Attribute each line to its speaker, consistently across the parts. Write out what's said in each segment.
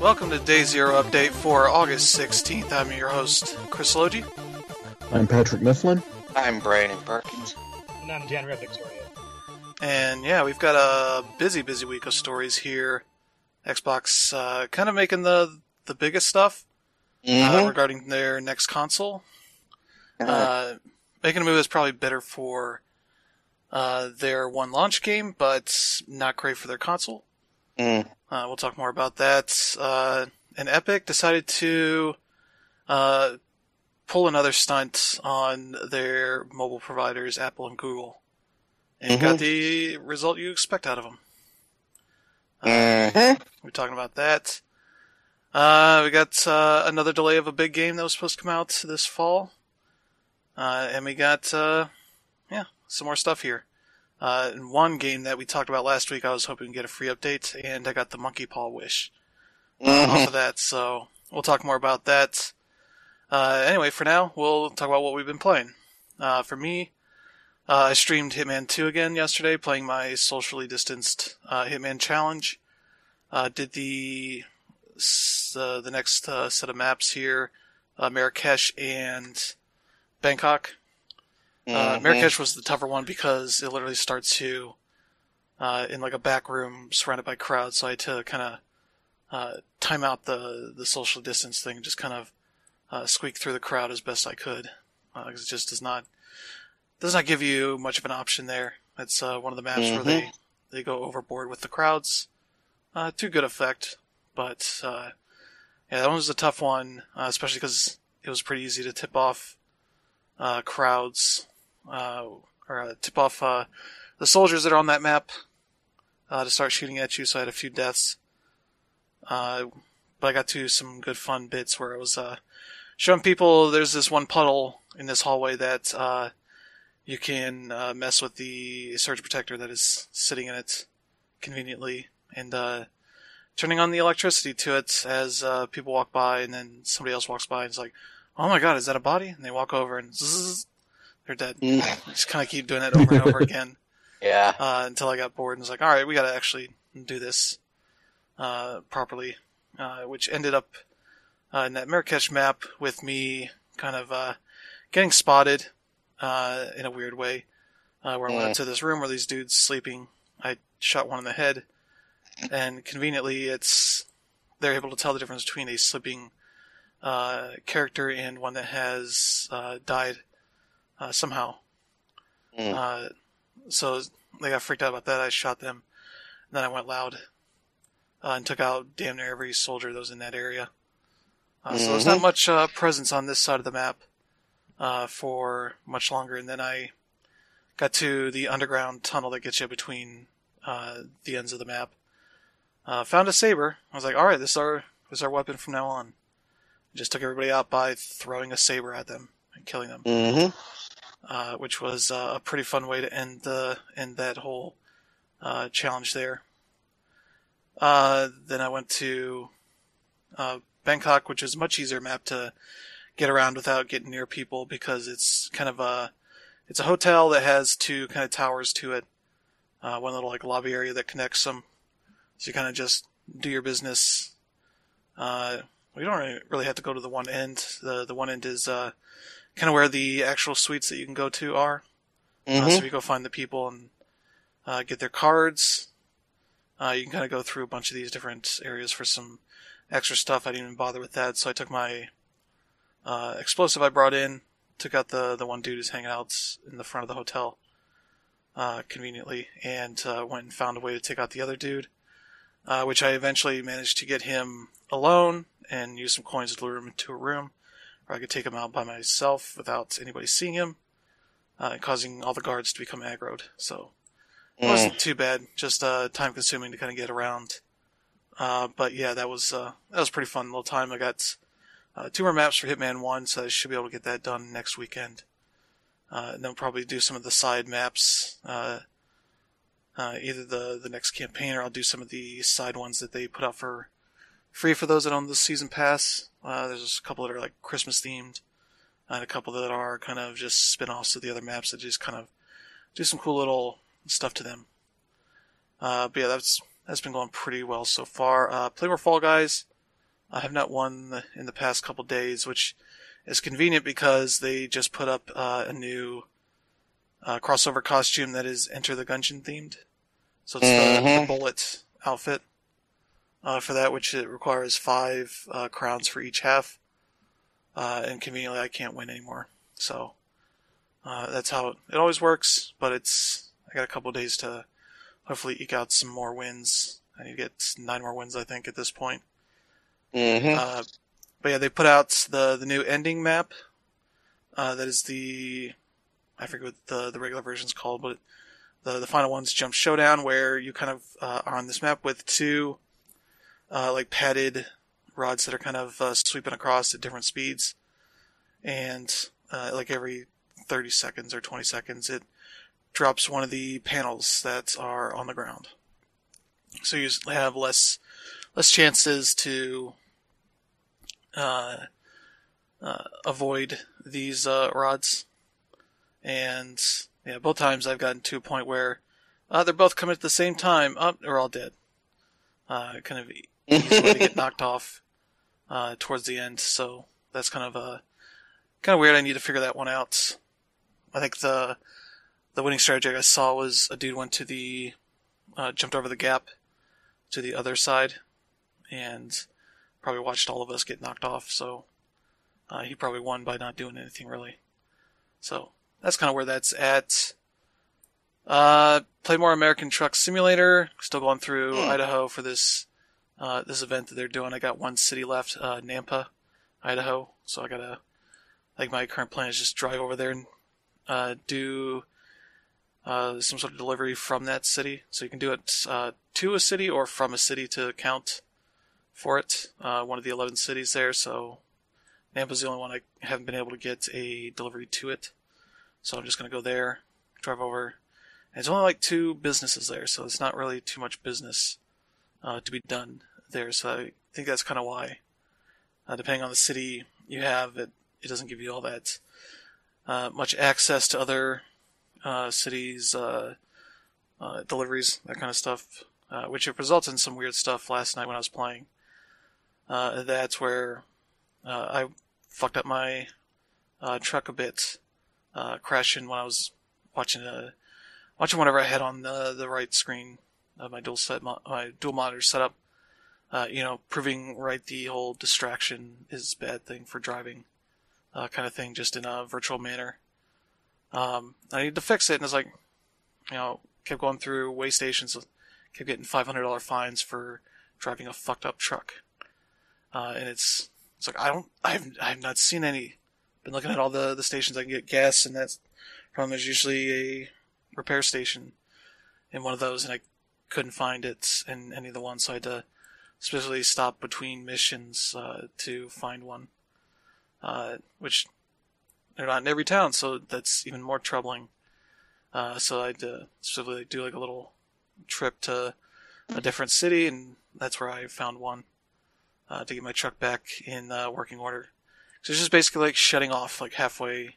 Speaker 1: Welcome to Day Zero update for August 16th. I'm your host, Chris Logie.
Speaker 2: I'm Patrick Mifflin.
Speaker 3: I'm Brandon Perkins.
Speaker 4: And I'm Jan Victoria.
Speaker 1: And yeah, we've got a busy, busy week of stories here. Xbox uh, kind of making the the biggest stuff uh,
Speaker 3: Mhm.
Speaker 1: regarding their next console.
Speaker 3: Uh,
Speaker 1: Uh, making a move is probably better for uh, their one launch game, but not great for their console.
Speaker 3: mm,
Speaker 1: Uh, we'll talk more about that. Uh, and Epic decided to uh, pull another stunt on their mobile providers, Apple and Google, and got the result you expect out of them.
Speaker 3: mhm.
Speaker 1: We're talking about that. Uh, we got uh, another delay of a big game that was supposed to come out this fall, uh, and we got uh, yeah some more stuff here. Uh, and one game that we talked about last week, I was hoping to get a free update, and I got the Monkey Paw Wish uh, off of that. So we'll talk more about that. Uh, anyway, for now, we'll talk about what we've been playing. Uh, for me, uh, I streamed Hitman 2 again yesterday, playing my socially distanced uh, Hitman challenge. Uh, did the uh, the next uh, set of maps here, uh, Marrakesh and Bangkok. Uh,
Speaker 3: Mhm.
Speaker 1: Marrakesh was the tougher one because it literally starts you uh, in like a back room surrounded by crowds. So I had to kind of uh, time out the the social distance thing, and just kind of uh, squeak through the crowd as best I could because it just does not does not give you much of an option there. It's uh, one of the maps where they they go overboard with the crowds uh, to good effect, but uh, yeah, that one was a tough one, uh, especially because it was pretty easy to tip off uh, crowds uh, or uh, tip off uh, the soldiers that are on that map uh, to start shooting at you. So I had a few deaths, uh, but I got to some good fun bits where I was uh, showing people there's this one puddle in this hallway that uh, you can uh, mess with the surge protector that is sitting in it conveniently and uh, turning on the electricity to it as uh, people walk by, and then somebody else walks by and it's like, "Oh my god, is that a body?" And they walk over and zzz, they're dead. Just kind of keep doing it over and over again
Speaker 3: Yeah.
Speaker 1: uh, until I got bored and was like, "All right, we got to actually do this uh, properly," uh, which ended up uh, in that Marrakesh map with me kind of uh, getting spotted uh, in a weird way, uh, where I went
Speaker 3: Mm.
Speaker 1: into this room where these dudes sleeping. I shot one in the head, and conveniently, it's they're able to tell the difference between a sleeping uh, character and one that has uh, died uh, somehow.
Speaker 3: Mm.
Speaker 1: Uh, so they got freaked out about that. I shot them. And then I went loud uh, and took out damn near every soldier that was in that area. Uh, So there's not
Speaker 3: Mhm.
Speaker 1: much uh, presence on this side of the map uh, for much longer. And then I got to the underground tunnel that gets you between uh, the ends of the map. Uh, found a saber. I was like, all right, this is our this is our weapon from now on. Just took everybody out by throwing a saber at them and killing them
Speaker 3: Mhm.
Speaker 1: Uh, which was uh, a pretty fun way to end the end that whole uh, challenge there. Uh, then I went to uh, Bangkok, which is a much easier map to get around without getting near people because it's kind of a it's a hotel that has two kind of towers to it, uh, one little like lobby area that connects them. So you kind of just do your business. Uh, we don't really- have to go to the one end. The the one end is uh, kind of where the actual suites that you can go to are. Uh, so
Speaker 3: Mhm.
Speaker 1: you go find the people and uh, get their cards, uh, you can kind of go through a bunch of these different areas for some extra stuff. I didn't even bother with that, so I took my uh, explosive I brought in, took out the the one dude who's hanging out in the front of the hotel, uh, conveniently, and uh, went and found a way to take out the other dude, uh, which I eventually managed to get him alone and use some coins to lure him into a room where I could take him out by myself without anybody seeing him uh, causing all the guards to become aggroed. So it
Speaker 3: Mm.
Speaker 1: wasn't too bad. Just uh, time consuming to kind of get around. Uh, but yeah, that was uh, that was a pretty fun little time. I got uh, two more maps for Hitman One, so I should be able to get that done next weekend. Uh, and then probably do some of the side maps. Uh, uh, either the the next campaign, or I'll do some of the side ones that they put out for free for those that own the season pass. Uh, there's a couple that are like Christmas themed, and a couple that are kind of just spin-offs of the other maps that just kind of do some cool little stuff to them. Uh, but yeah, that's that's been going pretty well so far. Uh, play more Fall Guys. I have not won in the past couple days, which is convenient because they just put up uh, a new uh, crossover costume that is Enter the Gungeon themed. So it's the, the
Speaker 3: Mhm.
Speaker 1: bullet outfit uh, for that, which it requires five uh, crowns for each half. Uh, and conveniently, I can't win anymore. So uh, that's how it, it always works. But it's I got a couple days to hopefully eke out some more wins. I need to get nine more wins, I think, at this point.
Speaker 3: Mm-hmm.
Speaker 1: Uh, but yeah, they put out the the new ending map. Uh, that is the I forget what the the regular version is called, but the the final one's Jump Showdown, where you kind of uh, are on this map with two uh, like padded rods that are kind of uh, sweeping across at different speeds, and uh, like every thirty seconds or twenty seconds, it drops one of the panels that are on the ground. So you have less less chances to uh, uh, avoid these uh, rods. And yeah, both times I've gotten to a point where uh, they're both coming at the same time. Up, oh, they're all dead. Uh, kind of to get knocked off uh, towards the end. So that's kind of uh, kind of weird. I need to figure that one out. I think the the winning strategy I saw was a dude went to the uh, jumped over the gap to the other side and probably watched all of us get knocked off. So uh, he probably won by not doing anything really. So that's kind of where that's at. Uh, play more American Truck Simulator. Still going through
Speaker 3: Hmm.
Speaker 1: Idaho for this uh, this event that they're doing. I got one city left, uh, Nampa, Idaho. So I gotta. Like my current plan is just drive over there and uh, do uh, some sort of delivery from that city. So you can do it uh, to a city or from a city to count for it. Uh, one of the 11 cities there. So Nampa's the only one I haven't been able to get a delivery to it. So I'm just to go there, drive over. And it's only like two businesses there, so it's not really too much business uh, to be done there. So I think that's kind of why, uh, depending on the city you have, it, it doesn't give you all that uh, much access to other uh, cities, uh, uh, deliveries, that kind of stuff, uh, which have resulted in some weird stuff last night when I was playing. Uh, that's where uh, I fucked up my uh, truck a bit, uh, crashing when I was watching a watching whatever I had on the the right screen of my dual set my dual monitor setup. Uh, you know, proving right the whole distraction is bad thing for driving, uh, kind of thing, just in a virtual manner. Um, I need to fix it, and it's like, you know, kept going through way stations, kept getting five hundred dollar fines for driving a fucked up truck. Uh, and it's it's like I don't I've I've not seen any. Been looking at all the the stations I can get gas, and that's from there's usually a repair station in one of those, and I couldn't find it in any of the ones, so I had to specifically stop between missions uh, to find one. Uh, which they're not in every town, so that's even more troubling. Uh, so I had to specifically do like a little trip to a different city, and that's where I found one uh, to get my truck back in uh, working order. So it's just basically like shutting off like halfway,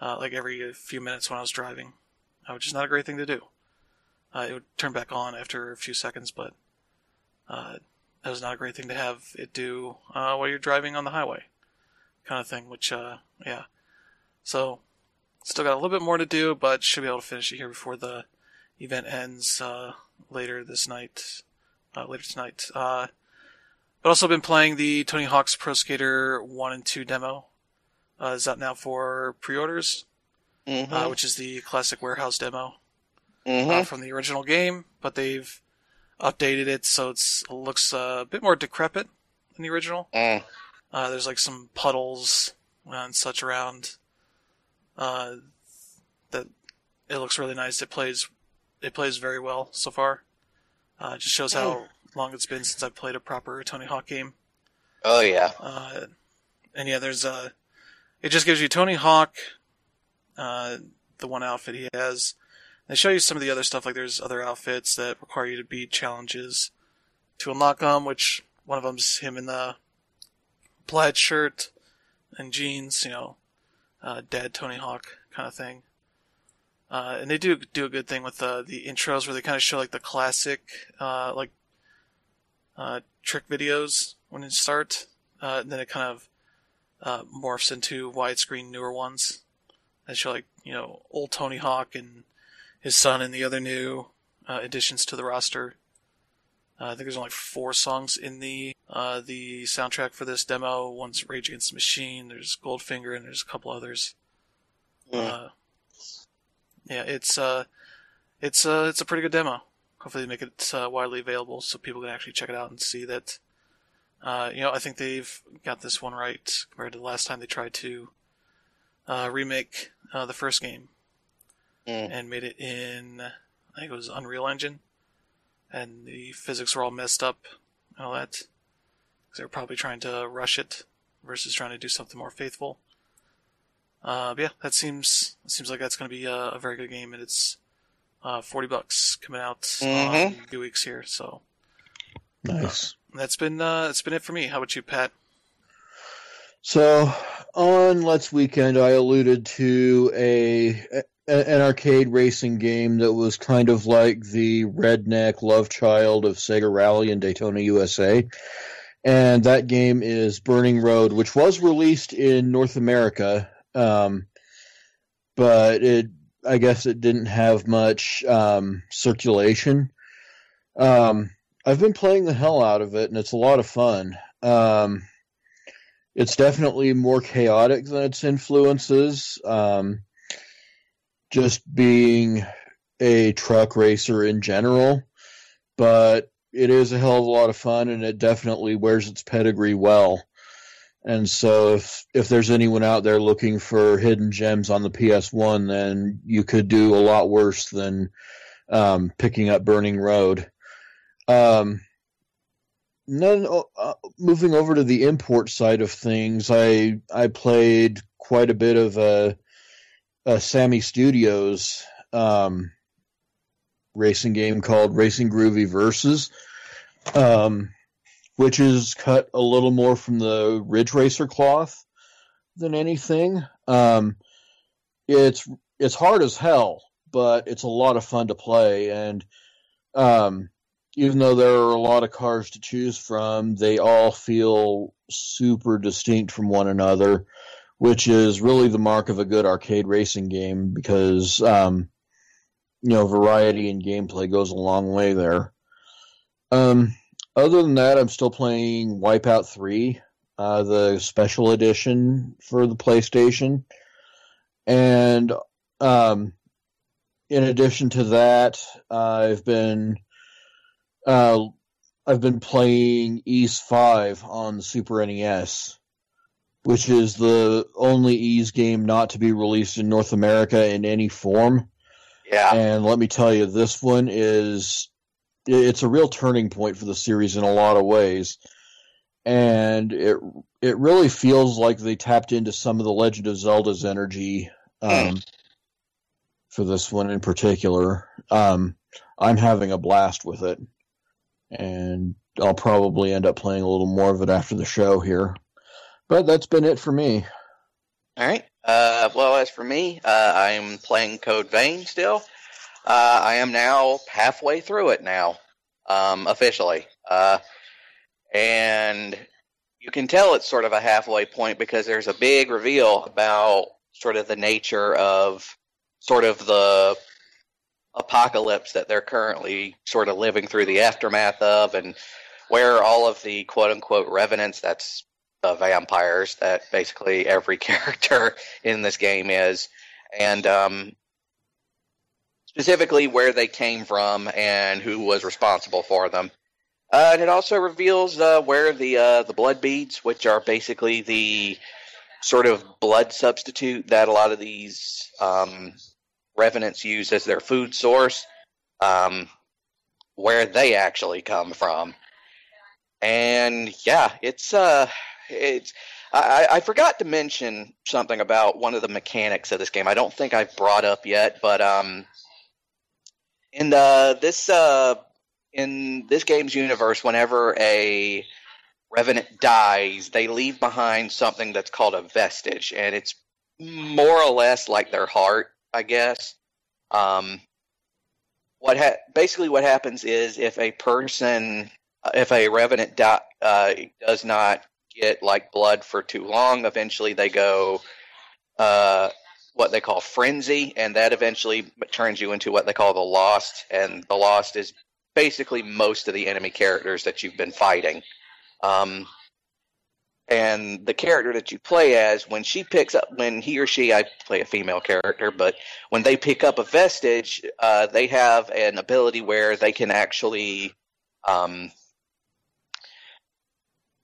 Speaker 1: uh, like every few minutes when I was driving, which is not a great thing to do. It would turn back on after a few seconds, but that was not a great thing to have it do uh, while you're driving on the highway, kind of thing. Which, uh, yeah. So, still got a little bit more to do, but should be able to finish it here before the event ends uh, later this night, uh, later tonight. Uh, but also been playing the Tony Hawk's Pro Skater 1 and 2 demo. Uh, is out now for pre-orders,
Speaker 3: Mm-hmm.
Speaker 1: uh, which is the classic warehouse demo
Speaker 3: mm-hmm.
Speaker 1: from the original game, but they've updated it so it's, it looks uh, a bit more decrepit than the original.
Speaker 3: Mm.
Speaker 1: Uh, there's like some puddles and such around. Uh, that it looks really nice. It plays, it plays very well so far. Uh, it just shows how long it's been since I've played a proper Tony Hawk game.
Speaker 3: Oh yeah.
Speaker 1: Uh, and yeah, there's uh it just gives you Tony Hawk, uh, the one outfit he has. They show you some of the other stuff, like there's other outfits that require you to beat challenges to unlock them, which one of them's him in the plaid shirt and jeans, you know, uh, dad Tony Hawk kind of thing. Uh, and they do do a good thing with the intros where they kind of show like the classic, uh, like uh, trick videos when you start. Uh, then it kind of uh, morphs into widescreen newer ones that show like you know old Tony Hawk and his son and the other new uh, additions to the roster. Uh, I think there's only four songs in the uh, the soundtrack for this demo. One's Rage Against the Machine. There's Goldfinger, and there's a couple others.
Speaker 3: Mm.
Speaker 1: Uh, yeah, it's uh, it's uh, it's a pretty good demo. Hopefully, they make it uh, widely available so people can actually check it out and see that. Uh, you know, I think they've got this one right compared to the last time they tried to uh, remake uh, the first game
Speaker 3: Mm.
Speaker 1: and made it in, I think it was Unreal Engine, and the physics were all messed up and all that. 'Cause they were probably trying to rush it versus trying to do something more faithful. Uh, but yeah, that seems seems like that's going to be a, a very good game, and it's uh, forty bucks coming out
Speaker 3: Mhm.
Speaker 1: on a few weeks here. So
Speaker 2: Nice.
Speaker 1: that's been uh, that's been it for me. How about you, Pat?
Speaker 2: So on Let's Weekend, I alluded to a, a an arcade racing game that was kind of like the redneck love child of Sega Rally and Daytona USA. And that game is Burning Road, which was released in North America, um, but it I guess it didn't have much um, circulation. Um, I've been playing the hell out of it, and it's a lot of fun. Um, it's definitely more chaotic than its influences. Just being a truck racer in general, but it is a hell of a lot of fun, and it definitely wears its pedigree well. And so, if if there's anyone out there looking for hidden gems on the PS1, then you could do a lot worse than um, picking up Burning Road. Um, none, uh, moving over to the import side of things, I I played quite a bit of a, a Sammy Studios um, racing game called Racing Groovy Versus, um, which is cut a little more from the Ridge Racer cloth than anything. Um, it's it's hard as hell, but it's a lot of fun to play, and um, even though there are a lot of cars to choose from, they all feel super distinct from one another, which is really the mark of a good arcade racing game because, um, you know, variety in gameplay goes a long way there. Um, other than that, I'm still playing Wipeout 3, uh, the special edition for the PlayStation. And, um, in addition to that, I've been uh, I've been playing Ys 5 on Super NES, which is the only Ys game not to be released in North America in any form.
Speaker 3: Yeah.
Speaker 2: And let me tell you, this one is it's a real turning point for the series in a lot of ways. And it it really feels like they tapped into some of the Legend of Zelda's energy um, for this one in particular. Um, I'm having a blast with it and I'll probably end up playing a little more of it after the show here. But that's been it for me.
Speaker 3: All right. Uh, well, as for me, uh, I'm playing Code Vein still. Uh, I am now halfway through it now, um, officially. Uh, and you can tell it's sort of a halfway point because there's a big reveal about sort of the nature of sort of the apocalypse that they're currently sort of living through the aftermath of and where all of the quote unquote revenants that's the vampires that basically every character in this game is and um, specifically where they came from and who was responsible for them uh, and it also reveals uh, where the uh, the blood beads which are basically the sort of blood substitute that a lot of these um, revenants use as their food source, um, where they actually come from. And yeah, it's uh, it's. I, I forgot to mention something about one of the mechanics of this game. I don't think I've brought up yet, but um, in the this uh, in this game's universe, whenever a revenant dies, they leave behind something that's called a vestige, and it's more or less like their heart I guess. Um, what ha- basically what happens is if a person if a revenant di- uh, does not get like blood for too long, eventually they go uh, what they call frenzy, and that eventually turns you into what they call the lost. And the lost is basically most of the enemy characters that you've been fighting. Um, and the character that you play as, when she picks up, when he or she, I play a female character, but when they pick up a vestige, uh, they have an ability where they can actually um,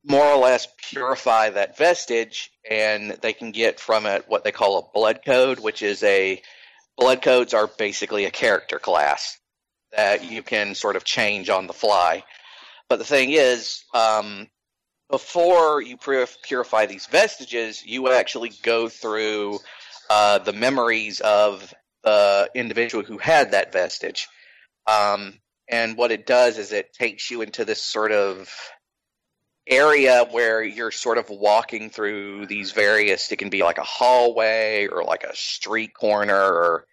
Speaker 3: more or less purify that vestige, and they can get from it what they call a blood code, which is a blood codes are basically a character class that you can sort of change on the fly. But the thing is, um, before you purify these vestiges, you actually go through uh, the memories of the individual who had that vestige. Um, and what it does is it takes you into this sort of area where you're sort of walking through these various it can be like a hallway or like a street corner or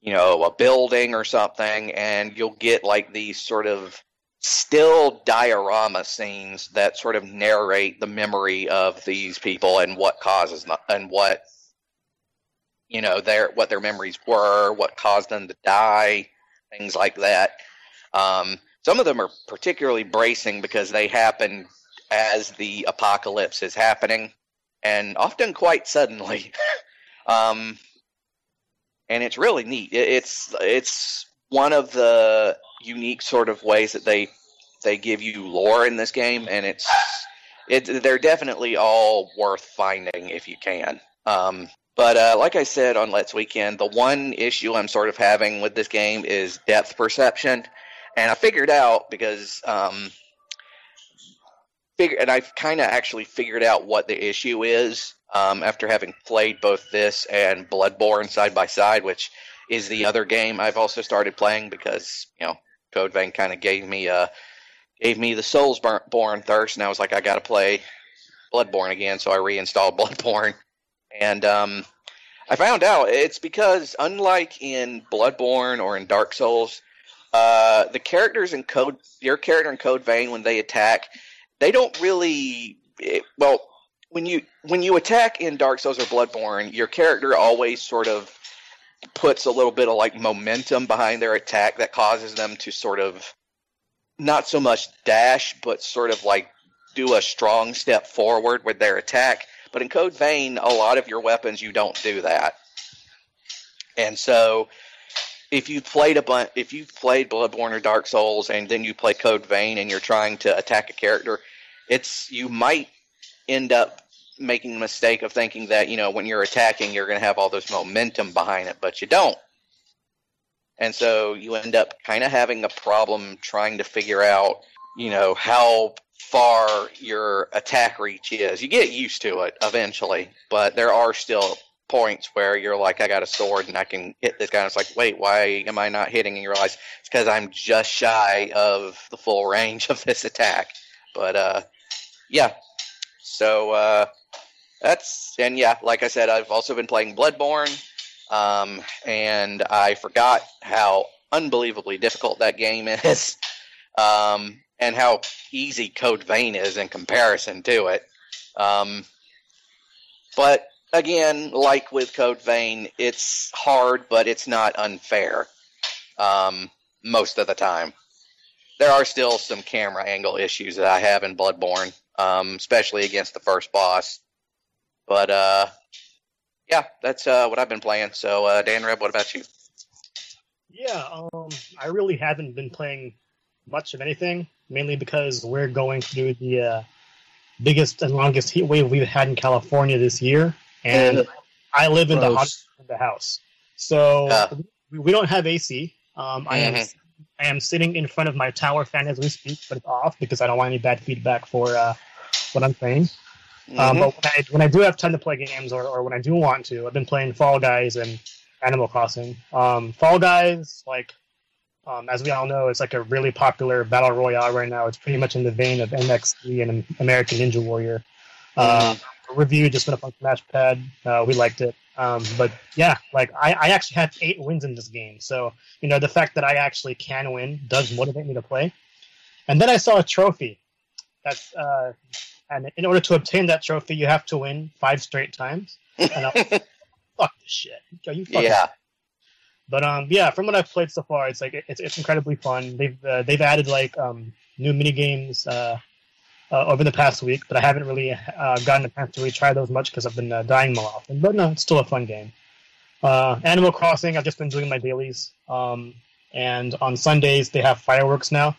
Speaker 3: you know a building or something and you'll get like these sort of still diorama scenes that sort of narrate the memory of these people and what causes them and what you know their what their memories were what caused them to die things like that. Um, some of them are particularly bracing because they happen as the apocalypse is happening, and often quite suddenly. um, and it's really neat. It's it's one of the unique sort of ways that they they give you lore in this game, and it's it they're definitely all worth finding if you can. Um, but uh, like I said on Let's Weekend, the one issue I'm sort of having with this game is depth perception, and I figured out because um, figure, and I've kind of actually figured out what the issue is um, after having played both this and Bloodborne side by side, which is the other game I've also started playing because you know Code Vein kind of gave me uh gave me the Soulsborne thirst, and I was like, I got to play Bloodborne again, so I reinstalled Bloodborne, and um, I found out it's because unlike in Bloodborne or in Dark Souls, uh, the characters in Code, your character in Code Vein, when they attack, they don't really it, well when you when you attack in Dark Souls or Bloodborne, your character always sort of puts a little bit of like momentum behind their attack that causes them to sort of not so much dash, but sort of like do a strong step forward with their attack. But in Code Vein, a lot of your weapons you don't do that, and so if you played a bunch, if you've played Bloodborne or Dark Souls, and then you play Code Vein, and you're trying to attack a character, it's you might end up making the mistake of thinking that you know when you're attacking, you're going to have all this momentum behind it, but you don't. And so you end up kind of having a problem trying to figure out, you know, how far your attack reach is. You get used to it eventually, but there are still points where you're like, I got a sword and I can hit this guy. And it's like, wait, why am I not hitting? And you realize it's because I'm just shy of the full range of this attack. But uh, yeah, so uh, that's and yeah, like I said, I've also been playing Bloodborne, um, and I forgot how unbelievably difficult that game is, um, and how easy Code Vein is in comparison to it. Um, but again, like with Code Vein, it's hard, but it's not unfair. Um, most of the time, there are still some camera angle issues that I have in Bloodborne, um, especially against the first boss. But uh, yeah, that's uh, what I've been playing. So, uh, Dan Reb, what about you?
Speaker 4: Yeah, um, I really haven't been playing much of anything, mainly because we're going through the uh, biggest and longest heat wave we've had in California this year and I live in the hot in the house, so uh, we don't have AC. Um, I am mm-hmm. I am sitting in front of my tower fan as we speak, but it's off because I don't want any bad feedback for uh, what I'm saying. Um, mm-hmm. Um, but when I, when I do have time to play games, or, or when I do want to, I've been playing Fall Guys and Animal Crossing. Um, Fall Guys, like um, as we all know, it's like a really popular battle royale right now. It's pretty much in the vein of MXC and American Ninja Warrior. Mm-hmm. Um, review just went up on Smashpad. Uh, we liked it. Um, but yeah, like I, I actually had eight wins in this game. So, you know, the fact that I actually can win does motivate me to play. And then I saw a trophy. That's uh, and in order to obtain that trophy, you have to win five straight times. And I was like, fuck this shit. Are you fucking
Speaker 3: yeah.
Speaker 4: But um, yeah, from what I've played so far, it's like it's it's incredibly fun. They've uh, they've added like um new mini games uh, uh over the past week, but I haven't really uh, gotten a chance to really try those much because I've been uh, dying more often. But no, it's still a fun game. Uh, Animal Crossing, I've just been doing my dailies. Um, and on Sundays they have fireworks now.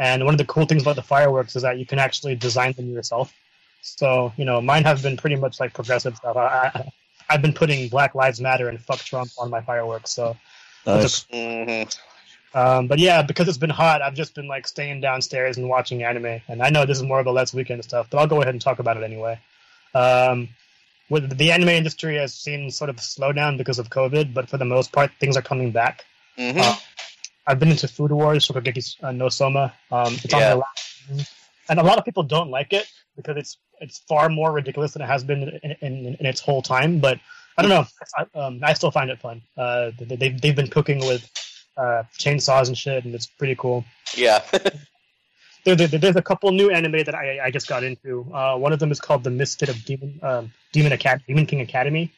Speaker 4: And one of the cool things about the fireworks is that you can actually design them yourself. So you know, mine have been pretty much like progressive stuff. I, I I've been putting Black Lives Matter and fuck Trump on my fireworks. So,
Speaker 2: Nice.
Speaker 4: um, but yeah, because it's been hot, I've just been like staying downstairs and watching anime. And I know this is more of a Let's Weekend stuff, but I'll go ahead and talk about it anyway. Um, with the anime industry has seen sort of a slowdown because of COVID, but for the most part, things are coming back.
Speaker 3: hmm
Speaker 4: Uh, I've been into Food Wars, Shokugeki uh, no Soma. Um, it's on
Speaker 3: Yeah.
Speaker 4: last season. and a lot of people don't like it because it's it's far more ridiculous than it has been in, in, in its whole time. But I don't know. I, um, I still find it fun. Uh, they, they've they've been cooking with uh, chainsaws and shit, and it's pretty cool.
Speaker 3: Yeah.
Speaker 4: There, there, there's a couple new anime that I, I just got into. Uh, one of them is called The Misfit of Demon um, Demon Acad- Demon King Academy,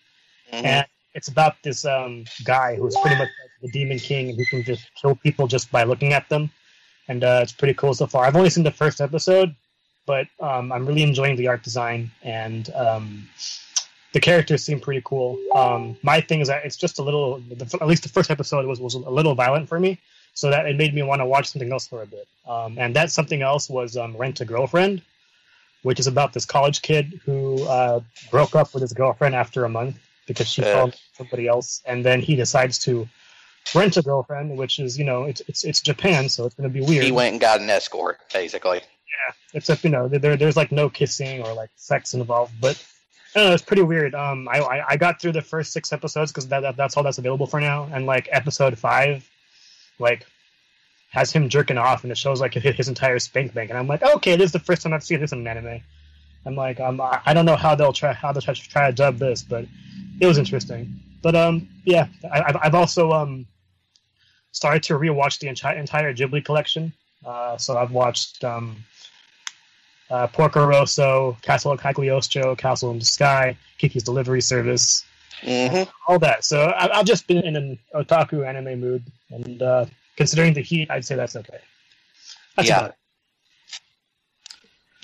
Speaker 3: Mhm.
Speaker 4: and it's about this um, guy who's pretty much like the Demon King, and he can just kill people just by looking at them. And uh, it's pretty cool so far. I've only seen the first episode, but um, I'm really enjoying the art design and um, the characters seem pretty cool. Um, my thing is that it's just a little, at least the first episode was, was a little violent for me, so that it made me want to watch something else for a bit. Um, and that something else was um, Rent a Girlfriend, which is about this college kid who uh, broke up with his girlfriend after a month because she
Speaker 3: Yeah.
Speaker 4: found somebody else, and then he decides to rent a girlfriend, which is you know it's it's, it's Japan, so it's going to be weird.
Speaker 3: He went and got an escort, basically.
Speaker 4: Yeah, except you know there there's like no kissing or like sex involved but I don't know, it's pretty weird um i i, I got through the first six episodes because that, that that's all that's available for now and like episode five like has him jerking off and it shows like his, his entire spank bank and i'm like okay this is the first time i've seen this in an anime i'm like um i don't know how they'll try how they'll try, try to dub this but it was interesting but um yeah I, I've, I've also um started to rewatch the entire entire ghibli collection uh so i've watched um uh, Porco Rosso, Castle of Cagliostro, Castle in the Sky, Kiki's Delivery Service,
Speaker 3: hmm
Speaker 4: all that. So I, I've just been in an otaku anime mood, and uh, considering the heat, I'd say that's okay. That's
Speaker 3: Yeah.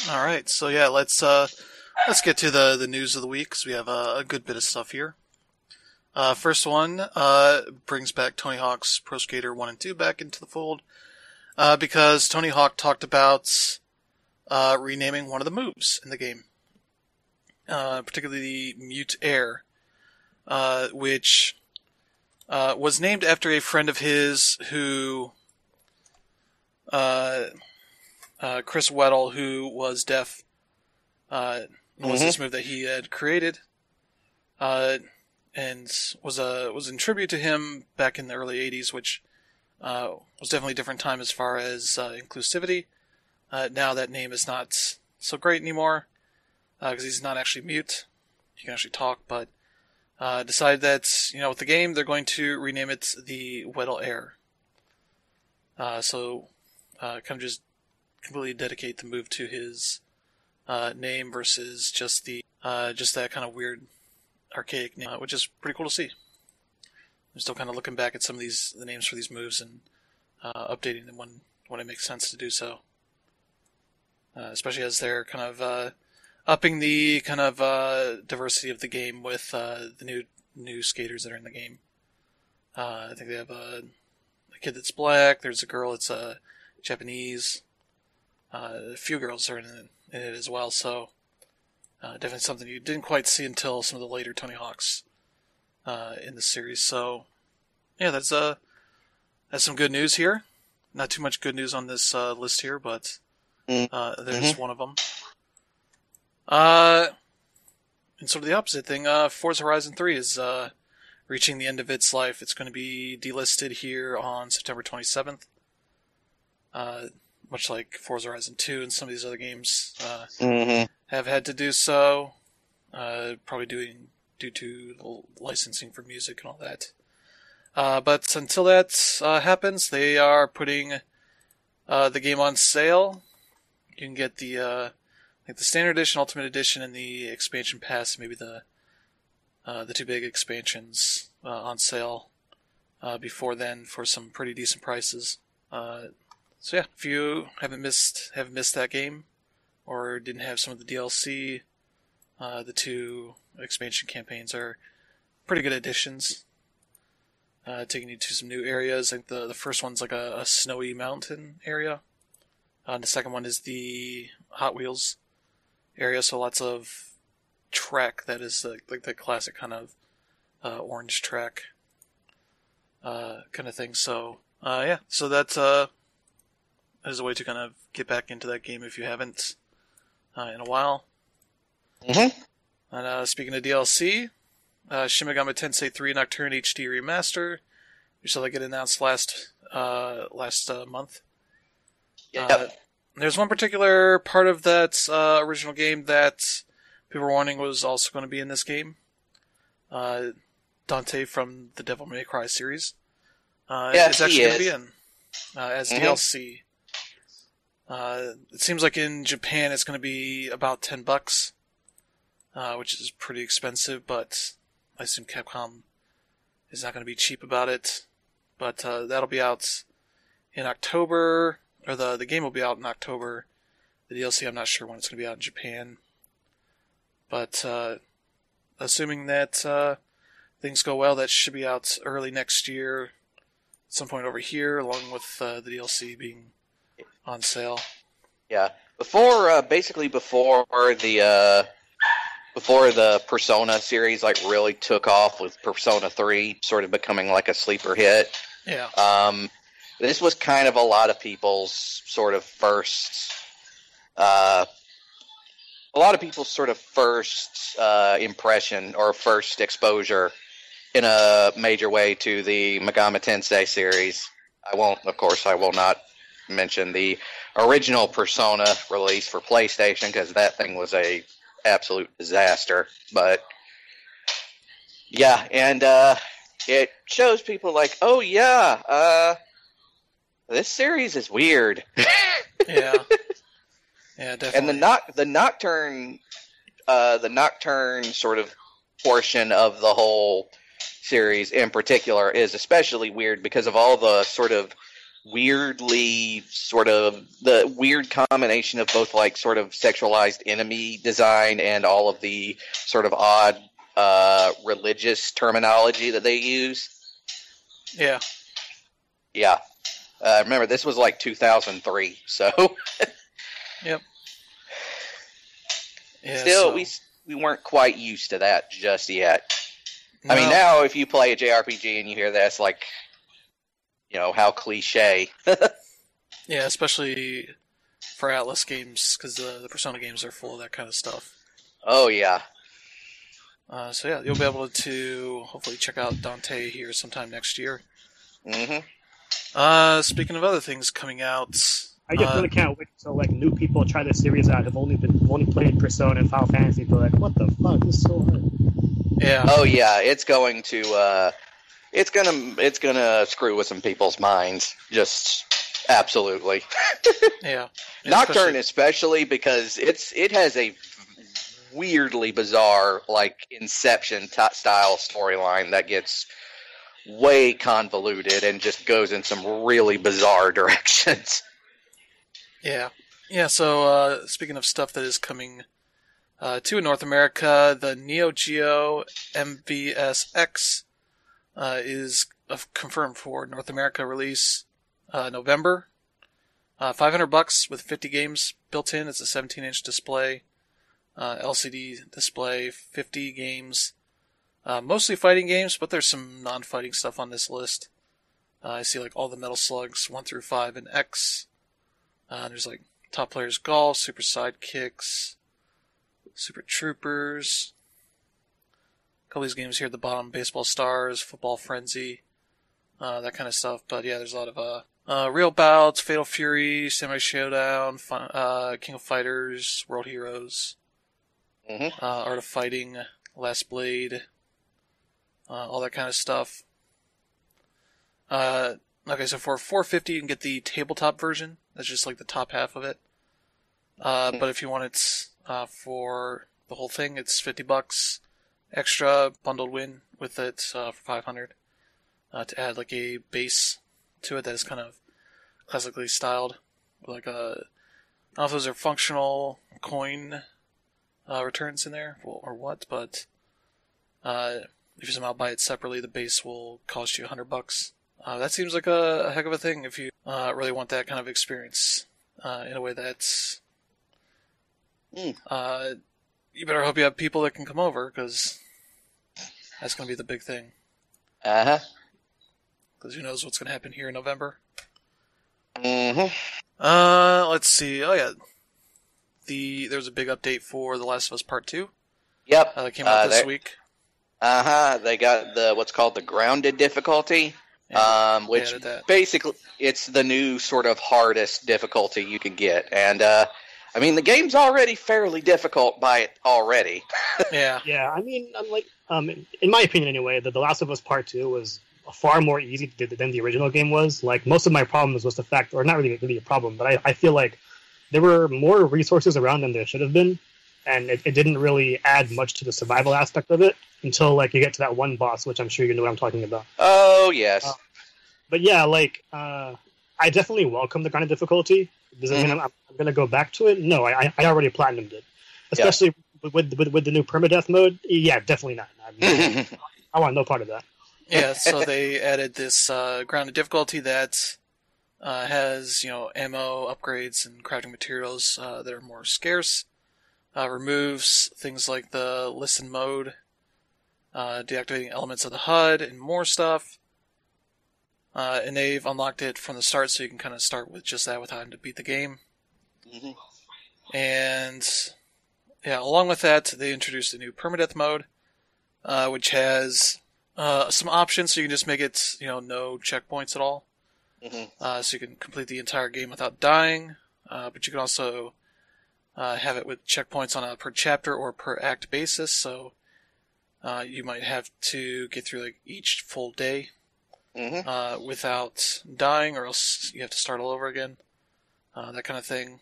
Speaker 1: All right, so yeah, let's uh, let's get to the the news of the week 'cause we have a, a good bit of stuff here. Uh, first one uh, brings back Tony Hawk's Pro Skater One and Two back into the fold uh, because Tony Hawk talked about uh, renaming one of the moves in the game, uh, particularly the Mute Air, uh, which uh, was named after a friend of his who. Uh, uh, Chris Weddle, who was deaf, uh, was
Speaker 3: Mhm.
Speaker 1: this move that he had created, uh, and was a was in tribute to him back in the early '80s, which uh, was definitely a different time as far as uh, inclusivity. Uh, now that name is not so great anymore because he's not actually mute; he can actually talk. But uh, decided that you know with the game they're going to rename it the Weddle Air. Uh, so uh, kind of just completely dedicate the move to his uh, name versus just the uh, just that kind of weird archaic name, uh, which is pretty cool to see. I'm still kind of looking back at some of these the names for these moves and uh, updating them when when it makes sense to do so. Uh, especially as they're kind of upping the kind of diversity of the game with the new new skaters that are in the game. I think they have a, a kid that's black. There's a girl that's uh, Japanese. Uh, a few girls are in it, in it as well, so uh, definitely something you didn't quite see until some of the later Tony Hawks uh, in the series. So, yeah, that's uh, that's some good news here. Not too much good news on this uh, list here, but uh, there's one of them. Uh, and sort of the opposite thing. Uh, Forza Horizon 3 is uh, reaching the end of its life. It's going to be delisted here on September 27th. Uh, much like Forza Horizon 2 and some of these other games uh,
Speaker 3: hmm
Speaker 1: have had to do so, uh, probably doing due to licensing for music and all that. Uh, but until that uh, happens, they are putting Uh, the game on sale, you can get the uh, like the standard edition, ultimate edition, and the expansion pass. Maybe the uh, the two big expansions uh, on sale uh, before then for some pretty decent prices. So yeah, if you haven't missed haven't missed that game, or didn't have some of the DLC, uh, the two expansion campaigns are pretty good additions. Uh, taking you to some new areas. Like the the first one's like a, a snowy mountain area. Uh, and the second one is the Hot Wheels area, so lots of track that is like, like the classic kind of uh, orange track uh, kind of thing. So uh, yeah, so that's uh, as a way to kind of get back into that game if you haven't uh, in a while.
Speaker 3: Mm-hmm.
Speaker 1: And uh, speaking of DLC, uh, Shin Megami Tensei 3 Nocturne HD Remaster, we saw that get announced last uh, last uh, month.
Speaker 3: Yep.
Speaker 1: Uh, there's one particular part of that uh, original game that people were warning was also going to be in this game. Uh, Dante from the Devil May Cry series. Uh, it's
Speaker 3: he
Speaker 1: actually going to
Speaker 3: is.
Speaker 1: be in uh, as
Speaker 3: Mhm.
Speaker 1: DLC. Uh, it seems like in Japan it's going to be about ten bucks, uh, which is pretty expensive. But I assume Capcom is not going to be cheap about it. But uh, that'll be out in October, or the the game will be out in October. The DLC, I'm not sure when it's going to be out in Japan. But uh, assuming that uh, things go well, that should be out early next year, at some point over here, along with uh, the DLC being on sale.
Speaker 3: Yeah. Before, uh, basically before the uh, before the Persona series like really took off with Persona Three, sort of becoming like a sleeper hit.
Speaker 1: Yeah,
Speaker 3: Um, this was kind of a lot of people's sort of first, uh, a lot of people's sort of first uh, impression or first exposure in a major way to the Megami Tensei series. I won't, of course, I will not mention the original Persona release for PlayStation because that thing was a absolute disaster. But yeah, and uh, it shows people like, oh yeah, uh, this series is weird.
Speaker 1: yeah, yeah, definitely.
Speaker 3: and the noc- the nocturne, uh, the nocturne sort of portion of the whole series in particular is especially weird because of all the sort of weirdly sort of the weird combination of both like sort of sexualized enemy design and all of the sort of odd uh, religious terminology that they use.
Speaker 1: yeah,
Speaker 3: Yeah. Uh, remember, this was like 2003, so
Speaker 1: yeah.
Speaker 3: still
Speaker 1: so-
Speaker 3: we we weren't quite used to that just yet. I mean, now if you play a JRPG and you hear this, like, you know, how cliche.
Speaker 1: Yeah, especially for Atlus games, because the, the Persona games are full of that kind of stuff.
Speaker 3: Oh yeah,
Speaker 1: Uh, so yeah, you'll be able to hopefully check out Dante here sometime next year.
Speaker 3: Mm-hmm.
Speaker 1: Uh, speaking of other things coming out,
Speaker 4: I just
Speaker 1: uh,
Speaker 4: really can't wait until like new people try this series out who've only been only played Persona and Final Fantasy. But like, what the fuck? This is so hard.
Speaker 1: yeah,
Speaker 3: Oh yeah, it's going to uh, it's gonna it's gonna screw with some people's minds. Just absolutely.
Speaker 1: yeah.
Speaker 3: Nocturne
Speaker 1: especially-
Speaker 3: especially because it's it has a weirdly bizarre like Inception t- style storyline that gets way convoluted and just goes in some really bizarre directions.
Speaker 1: Yeah. Yeah, so uh, speaking of stuff that is coming uh, to North America, the Neo Geo MVSX uh, is confirmed for North America release uh, November. Uh, 500 bucks with 50 games built in. It's a 17 inch display, uh, LCD display, 50 games. Uh, mostly fighting games, but there's some non fighting stuff on this list. Uh, I see like all the Metal Slugs 1 through 5 and X. There's like Top Players Golf, Super Sidekicks, Shock Troopers. Couple of these games here at the bottom Baseball Stars, Football Frenzy, uh, that kind of stuff. But yeah, there's a lot of uh, uh, Real Bouts, Fatal Fury, Samurai Shodown, Fun, uh, King of Fighters, World Heroes,
Speaker 3: Mhm.
Speaker 1: uh, Art of Fighting, Last Blade, uh, all that kind of stuff. Uh, Okay, so for 450 you can get the tabletop version. That's just like the top half of it. Uh,
Speaker 3: Hmm.
Speaker 1: but if you want it uh, for the whole thing, it's 50 bucks extra bundled win with it uh, for 500 uh, to add like a base to it that is kind of classically styled, like a. I don't know if those are functional coin uh, returns in there or or what, but uh, if you somehow buy it separately, the base will cost you 100 bucks. Uh, that seems like a, a heck of a thing if you uh, really want that kind of experience uh, in a way that's.
Speaker 3: Mm.
Speaker 1: You better hope you have people that can come over because that's going to be the big thing.
Speaker 3: Uh huh.
Speaker 1: Because who knows what's going to happen here in November.
Speaker 3: hmm
Speaker 1: Uh, let's see. Oh yeah, the there was a big update for The Last of Us Part Two.
Speaker 3: Yep.
Speaker 1: Uh, that came out
Speaker 3: Uh,
Speaker 1: this week.
Speaker 3: Uh huh. They got the what's called the grounded difficulty,
Speaker 1: And
Speaker 3: um, which basically it's the new sort of hardest difficulty you can get, and uh, I mean the game's already fairly difficult by it already.
Speaker 1: yeah,
Speaker 4: Yeah, I mean, I'm like, um, in my opinion, anyway, the, the Last of Us Part Two was far more easy to, than the original game was. Like most of my problems was the fact, or not really really a problem, but I, I feel like there were more resources around than there should have been, and it, it didn't really add much to the survival aspect of it until like you get to that one boss, which I'm sure you know what I'm talking about.
Speaker 3: Oh yes.
Speaker 4: Uh, But yeah, like uh, I definitely welcome the kind of difficulty. Does it mean I'm, I'm going to go back to it? No, I, I already platinumed it, especially with, with with the new permadeath mode. Yeah, definitely not. I'm- I want no part of that.
Speaker 1: yeah. So they added this uh, grounded difficulty that uh, has you know ammo upgrades and crafting materials uh, that are more scarce. Uh, removes things like the listen mode, uh, deactivating elements of the HUD, and more stuff. Uh, and they've unlocked it from the start, so you can kind of start with just that without having to beat the game.
Speaker 3: Mhm.
Speaker 1: And yeah, along with that, they introduced a new permadeath mode, uh, which has uh, some options, so you can just make it, you know, no checkpoints at all.
Speaker 3: Mhm.
Speaker 1: Uh, so you can complete the entire game without dying, uh, but you can also uh, have it with checkpoints on a per chapter or per act basis. So uh, you might have to get through like each full day
Speaker 3: Mhm.
Speaker 1: uh, without dying, or else you have to start all over again. Uh, that kind of thing.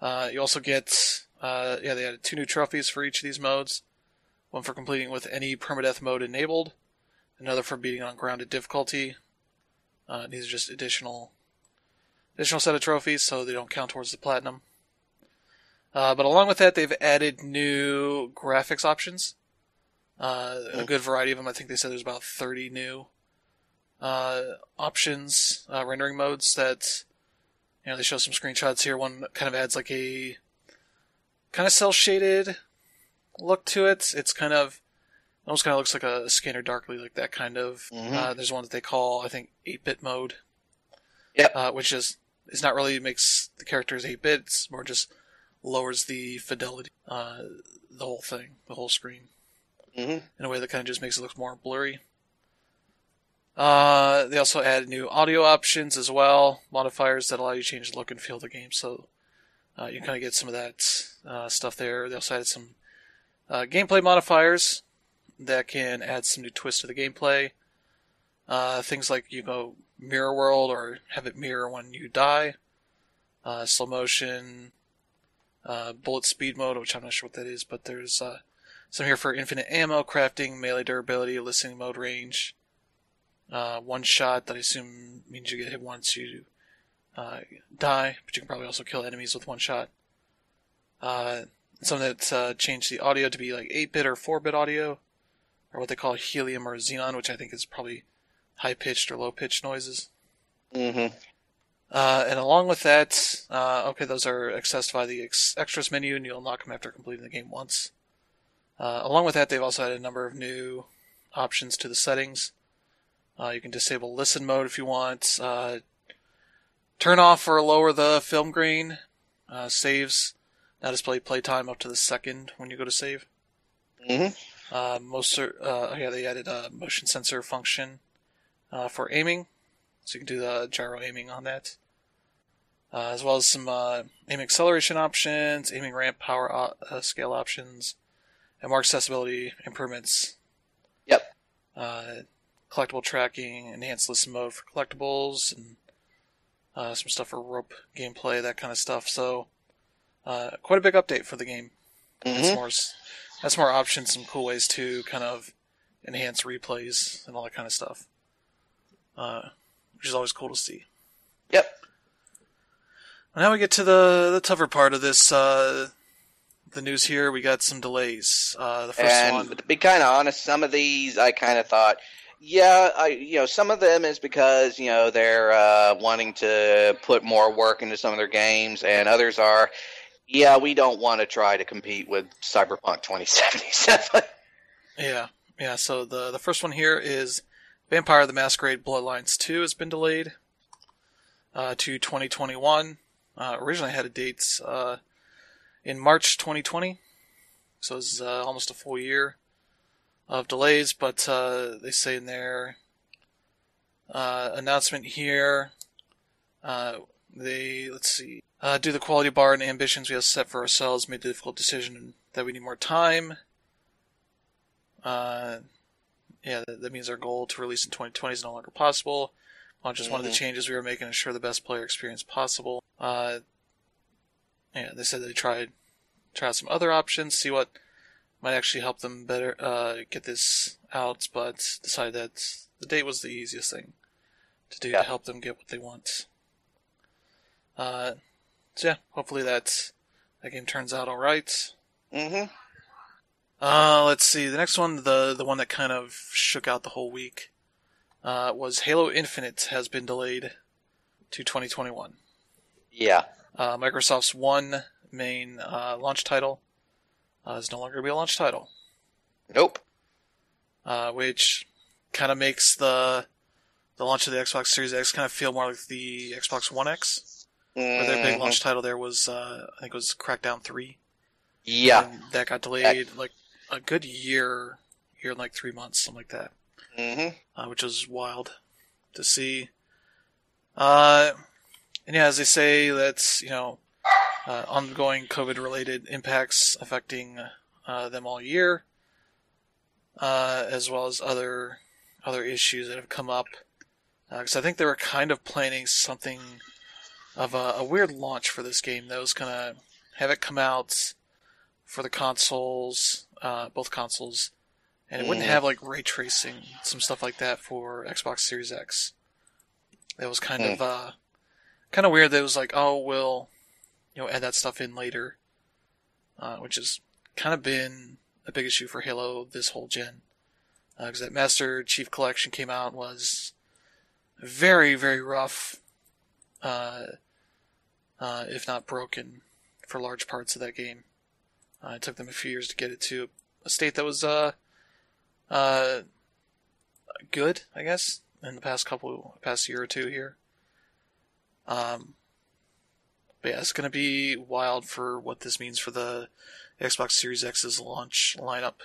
Speaker 1: Uh, you also get, uh, yeah, they added two new trophies for each of these modes. One for completing with any permadeath mode enabled, another for beating on grounded difficulty. Uh, these are just additional, additional set of trophies, so they don't count towards the platinum. Uh, but along with that, they've added new graphics options. Uh, a
Speaker 3: Mm.
Speaker 1: good variety of them. I think they said there's about 30 new options, uh, rendering modes that, you know, they show some screenshots here. One kind of adds like a kind of cell shaded look to it. It's kind of, almost kind of looks like a scanner darkly, like that kind of.
Speaker 3: Mhm.
Speaker 1: Uh, there's one that they call, I think, 8-bit mode.
Speaker 3: Yep.
Speaker 1: Uh, which is, is not really makes the characters 8 bits, more just lowers the fidelity, uh, the whole thing, the whole screen
Speaker 3: Mhm.
Speaker 1: in a way that kind of just makes it look more blurry. Uh, they also add new audio options as well, modifiers that allow you to change the look and feel of the game. So uh, you kind of get some of that uh, stuff there. They also added some uh, gameplay modifiers that can add some new twists to the gameplay. Uh, things like you go mirror world or have it mirror when you die, uh, slow motion, bullet speed mode, which I'm not sure what that is, but there's some here for infinite ammo, crafting, melee durability, listening mode range. Uh, one shot that I assume means you get hit once, you uh, die, but you can probably also kill enemies with one shot. Uh, some that uh, changed the audio to be like 8 bit or 4 bit audio, or what they call helium or xenon, which I think is probably high pitched or low pitched noises.
Speaker 3: Mm-hmm.
Speaker 1: Uh, and along with that, uh, okay, those are accessed via the ex- extras menu, and you'll unlock them after completing the game once. Uh, along with that, they've also added a number of new options to the settings. Uh, you can disable listen mode if you want. Uh, turn off or lower the film grain. Uh, saves now display playtime up to the second when you go to save.
Speaker 3: Mhm.
Speaker 1: Uh, most uh, yeah, they added a motion sensor function uh, for aiming, so you can do the gyro aiming on that, uh, as well as some uh, aim acceleration options, aiming ramp power o- uh, scale options, and more accessibility improvements.
Speaker 3: Yep.
Speaker 1: Collectible tracking, enhanced listen mode for collectibles, and uh, some stuff for rope gameplay, that kind of stuff. So, uh, quite a big update for the game. That's
Speaker 3: Mhm.
Speaker 1: more, that's more options, some cool ways to kind of enhance replays and all that kind of stuff. Uh, which is always cool to see.
Speaker 3: Yep.
Speaker 1: Now we get to the the tougher part of this. Uh, the news here, we got some delays. Uh, the first
Speaker 3: and
Speaker 1: one,
Speaker 3: to be kind of honest, some of these I kind of thought, yeah, I you know some of them is because you know they're uh, wanting to put more work into some of their games, and others are, yeah, we don't want to try to compete with Cyberpunk 2077.
Speaker 1: yeah, yeah. So the the first one here is Vampire: The Masquerade Bloodlines Two has been delayed uh, to 2021. Uh, originally had a date uh, in March 2020, so it's uh, almost a full year of delays. But uh, they say in their uh, announcement here, uh, they let's see, uh, due the quality bar and ambitions we have set for ourselves, made the difficult decision that we need more time. Uh, yeah, that, that means our goal to release in 2020 is no longer possible. Well, just one of the
Speaker 3: Mhm.
Speaker 1: changes we were making to ensure the best player experience possible. Uh, yeah, they said they tried try out some other options, see what might actually help them better uh, get this out, but decided that the date was the easiest thing to do
Speaker 3: Yeah.
Speaker 1: to help them get what they want. Uh, so yeah, hopefully that that game turns out all right.
Speaker 3: Mm-hmm.
Speaker 1: Uh, let's see. The next one, the the one that kind of shook out the whole week, uh, was Halo Infinite has been delayed to 2021.
Speaker 3: Yeah.
Speaker 1: Uh, Microsoft's one main uh, launch title uh, is no longer going to be a launch title,
Speaker 3: Nope.
Speaker 1: uh, which kind of makes the the launch of the Xbox Series X kind of feel more like the Xbox One X, where their big launch title there was uh, I think it was Crackdown Three.
Speaker 3: Yeah.
Speaker 1: and that got delayed like a good year, year and like three months, something like that.
Speaker 3: hmm
Speaker 1: uh, which was wild to see. Uh, and yeah, as they say, that's you know uh, ongoing COVID-related impacts affecting uh, them all year, uh, as well as other other issues that have come up. Because I think they were kind of planning something of a, a weird launch for this game that was gonna have it come out for the consoles, uh, both consoles, and it wouldn't
Speaker 3: Mhm.
Speaker 1: have like ray tracing, some stuff like that for Xbox Series X. It was kind of uh, kind of weird. That it was like, oh, we'll you know add that stuff in later, uh, which has kind of been a big issue for Halo this whole gen. Because that Master Chief Collection came out and was very very rough, uh, uh, if not broken, for large parts of that game. Uh, it took them a few years to get it to a state that was uh, uh, good, I guess, in the past couple, past year or two here. Um, but yeah, it's going to be wild for what this means for the Xbox Series X's launch lineup.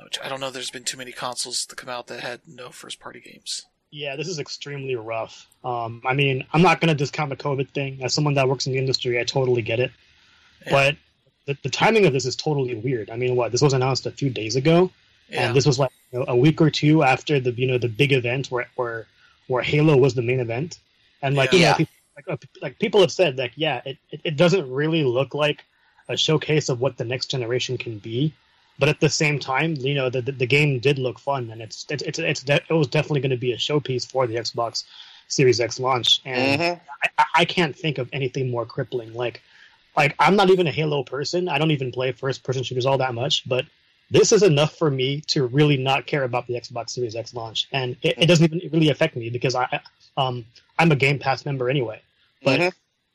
Speaker 1: Which I don't know. There's been too many consoles to come out that had no first-party games.
Speaker 4: Yeah, this is extremely rough. Um, I mean, I'm not going to discount the COVID thing. As someone that works in the industry, I totally get it.
Speaker 1: Yeah.
Speaker 4: But the, the timing of this is totally weird. I mean, what this was announced a few days ago,
Speaker 1: Yeah,
Speaker 4: and this was like you know, a week or two after the you know the big event where where where Halo was the main event, and like
Speaker 1: Yeah.
Speaker 4: you know, people, like, uh, like people have said like yeah, it, it doesn't really look like a showcase of what the next generation can be. But at the same time, you know, the the, the game did look fun, and it's it's it's, it's de- it was definitely going to be a showpiece for the Xbox Series X launch. And
Speaker 3: hmm
Speaker 4: I, I- I can't think of anything more crippling. Like, like I'm not even a Halo person. I don't even play first person shooters all that much. But this is enough for me to really not care about the Xbox Series X launch, and it, it doesn't even really affect me because I, um, I'm a Game Pass member anyway. But
Speaker 3: Mhm.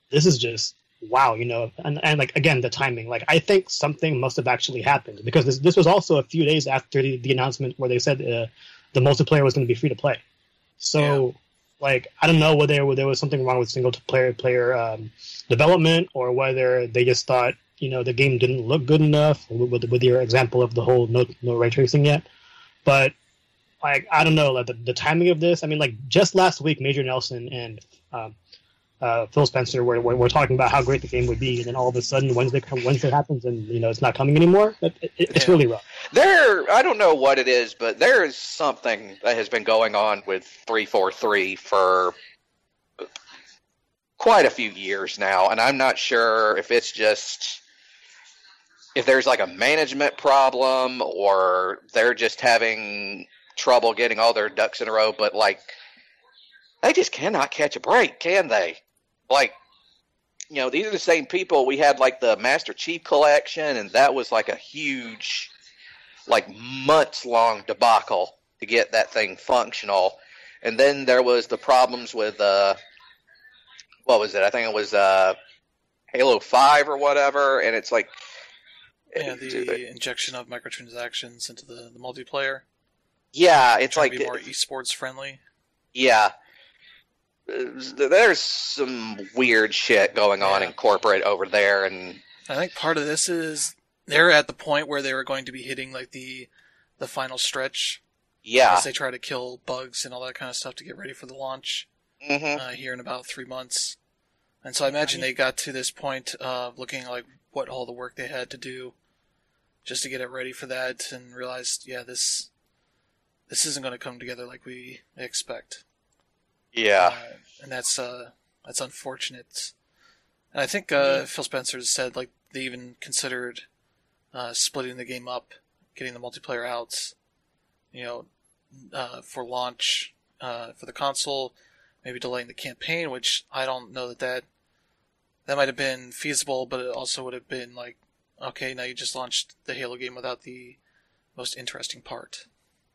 Speaker 4: this is just wow, you know, and, and like again the timing. Like I think something must have actually happened because this this was also a few days after the, the announcement where they said uh, the multiplayer was going to be free to play. So like I don't know whether there was something wrong with single player player um, development or whether they just thought you know the game didn't look good enough with, with your example of the whole no no ray tracing yet. But like I don't know like the, the timing of this. I mean like just last week Major Nelson and um, uh, Phil Spencer where, where we're talking about how great the game would be, and then all of a sudden Wednesday Wednesday happens and you know it's not coming anymore. It, it, it's
Speaker 1: Yeah.
Speaker 4: really rough.
Speaker 3: There, I don't know what it is, but there is something that has been going on with 343 for quite a few years now, and I'm not sure if it's just if there's like a management problem or they're just having trouble getting all their ducks in a row, but like they just cannot catch a break, can they? Like you know, these are the same people we had like the Master Chief collection and that was like a huge like months long debacle to get that thing functional. And then there was the problems with uh what was it? I think it was uh Halo 5 or whatever and it's like
Speaker 1: Yeah, the injection of microtransactions into the, the multiplayer.
Speaker 3: yeah, it's like
Speaker 1: to be more esports friendly.
Speaker 3: yeah. There's some weird shit going on
Speaker 1: Yeah.
Speaker 3: in corporate over there and
Speaker 1: I think part of this is they're at the point where they were going to be hitting like the the final stretch
Speaker 3: yeah.
Speaker 1: as they try to kill bugs and all that kind of stuff to get ready for the launch
Speaker 3: Mhm.
Speaker 1: uh, here in about three months. And so I imagine they got to this point of looking like what all the work they had to do just to get it ready for that and realized, yeah, this this isn't going to come together like we expect.
Speaker 3: Yeah.
Speaker 1: Uh, and that's uh, that's unfortunate. And I think uh, Phil Spencer said like they even considered uh, splitting the game up, getting the multiplayer out, you know, uh, for launch uh, for the console, maybe delaying the campaign, which I don't know that that that might have been feasible, but it also would have been like, okay, now you just launched the Halo game without the most interesting part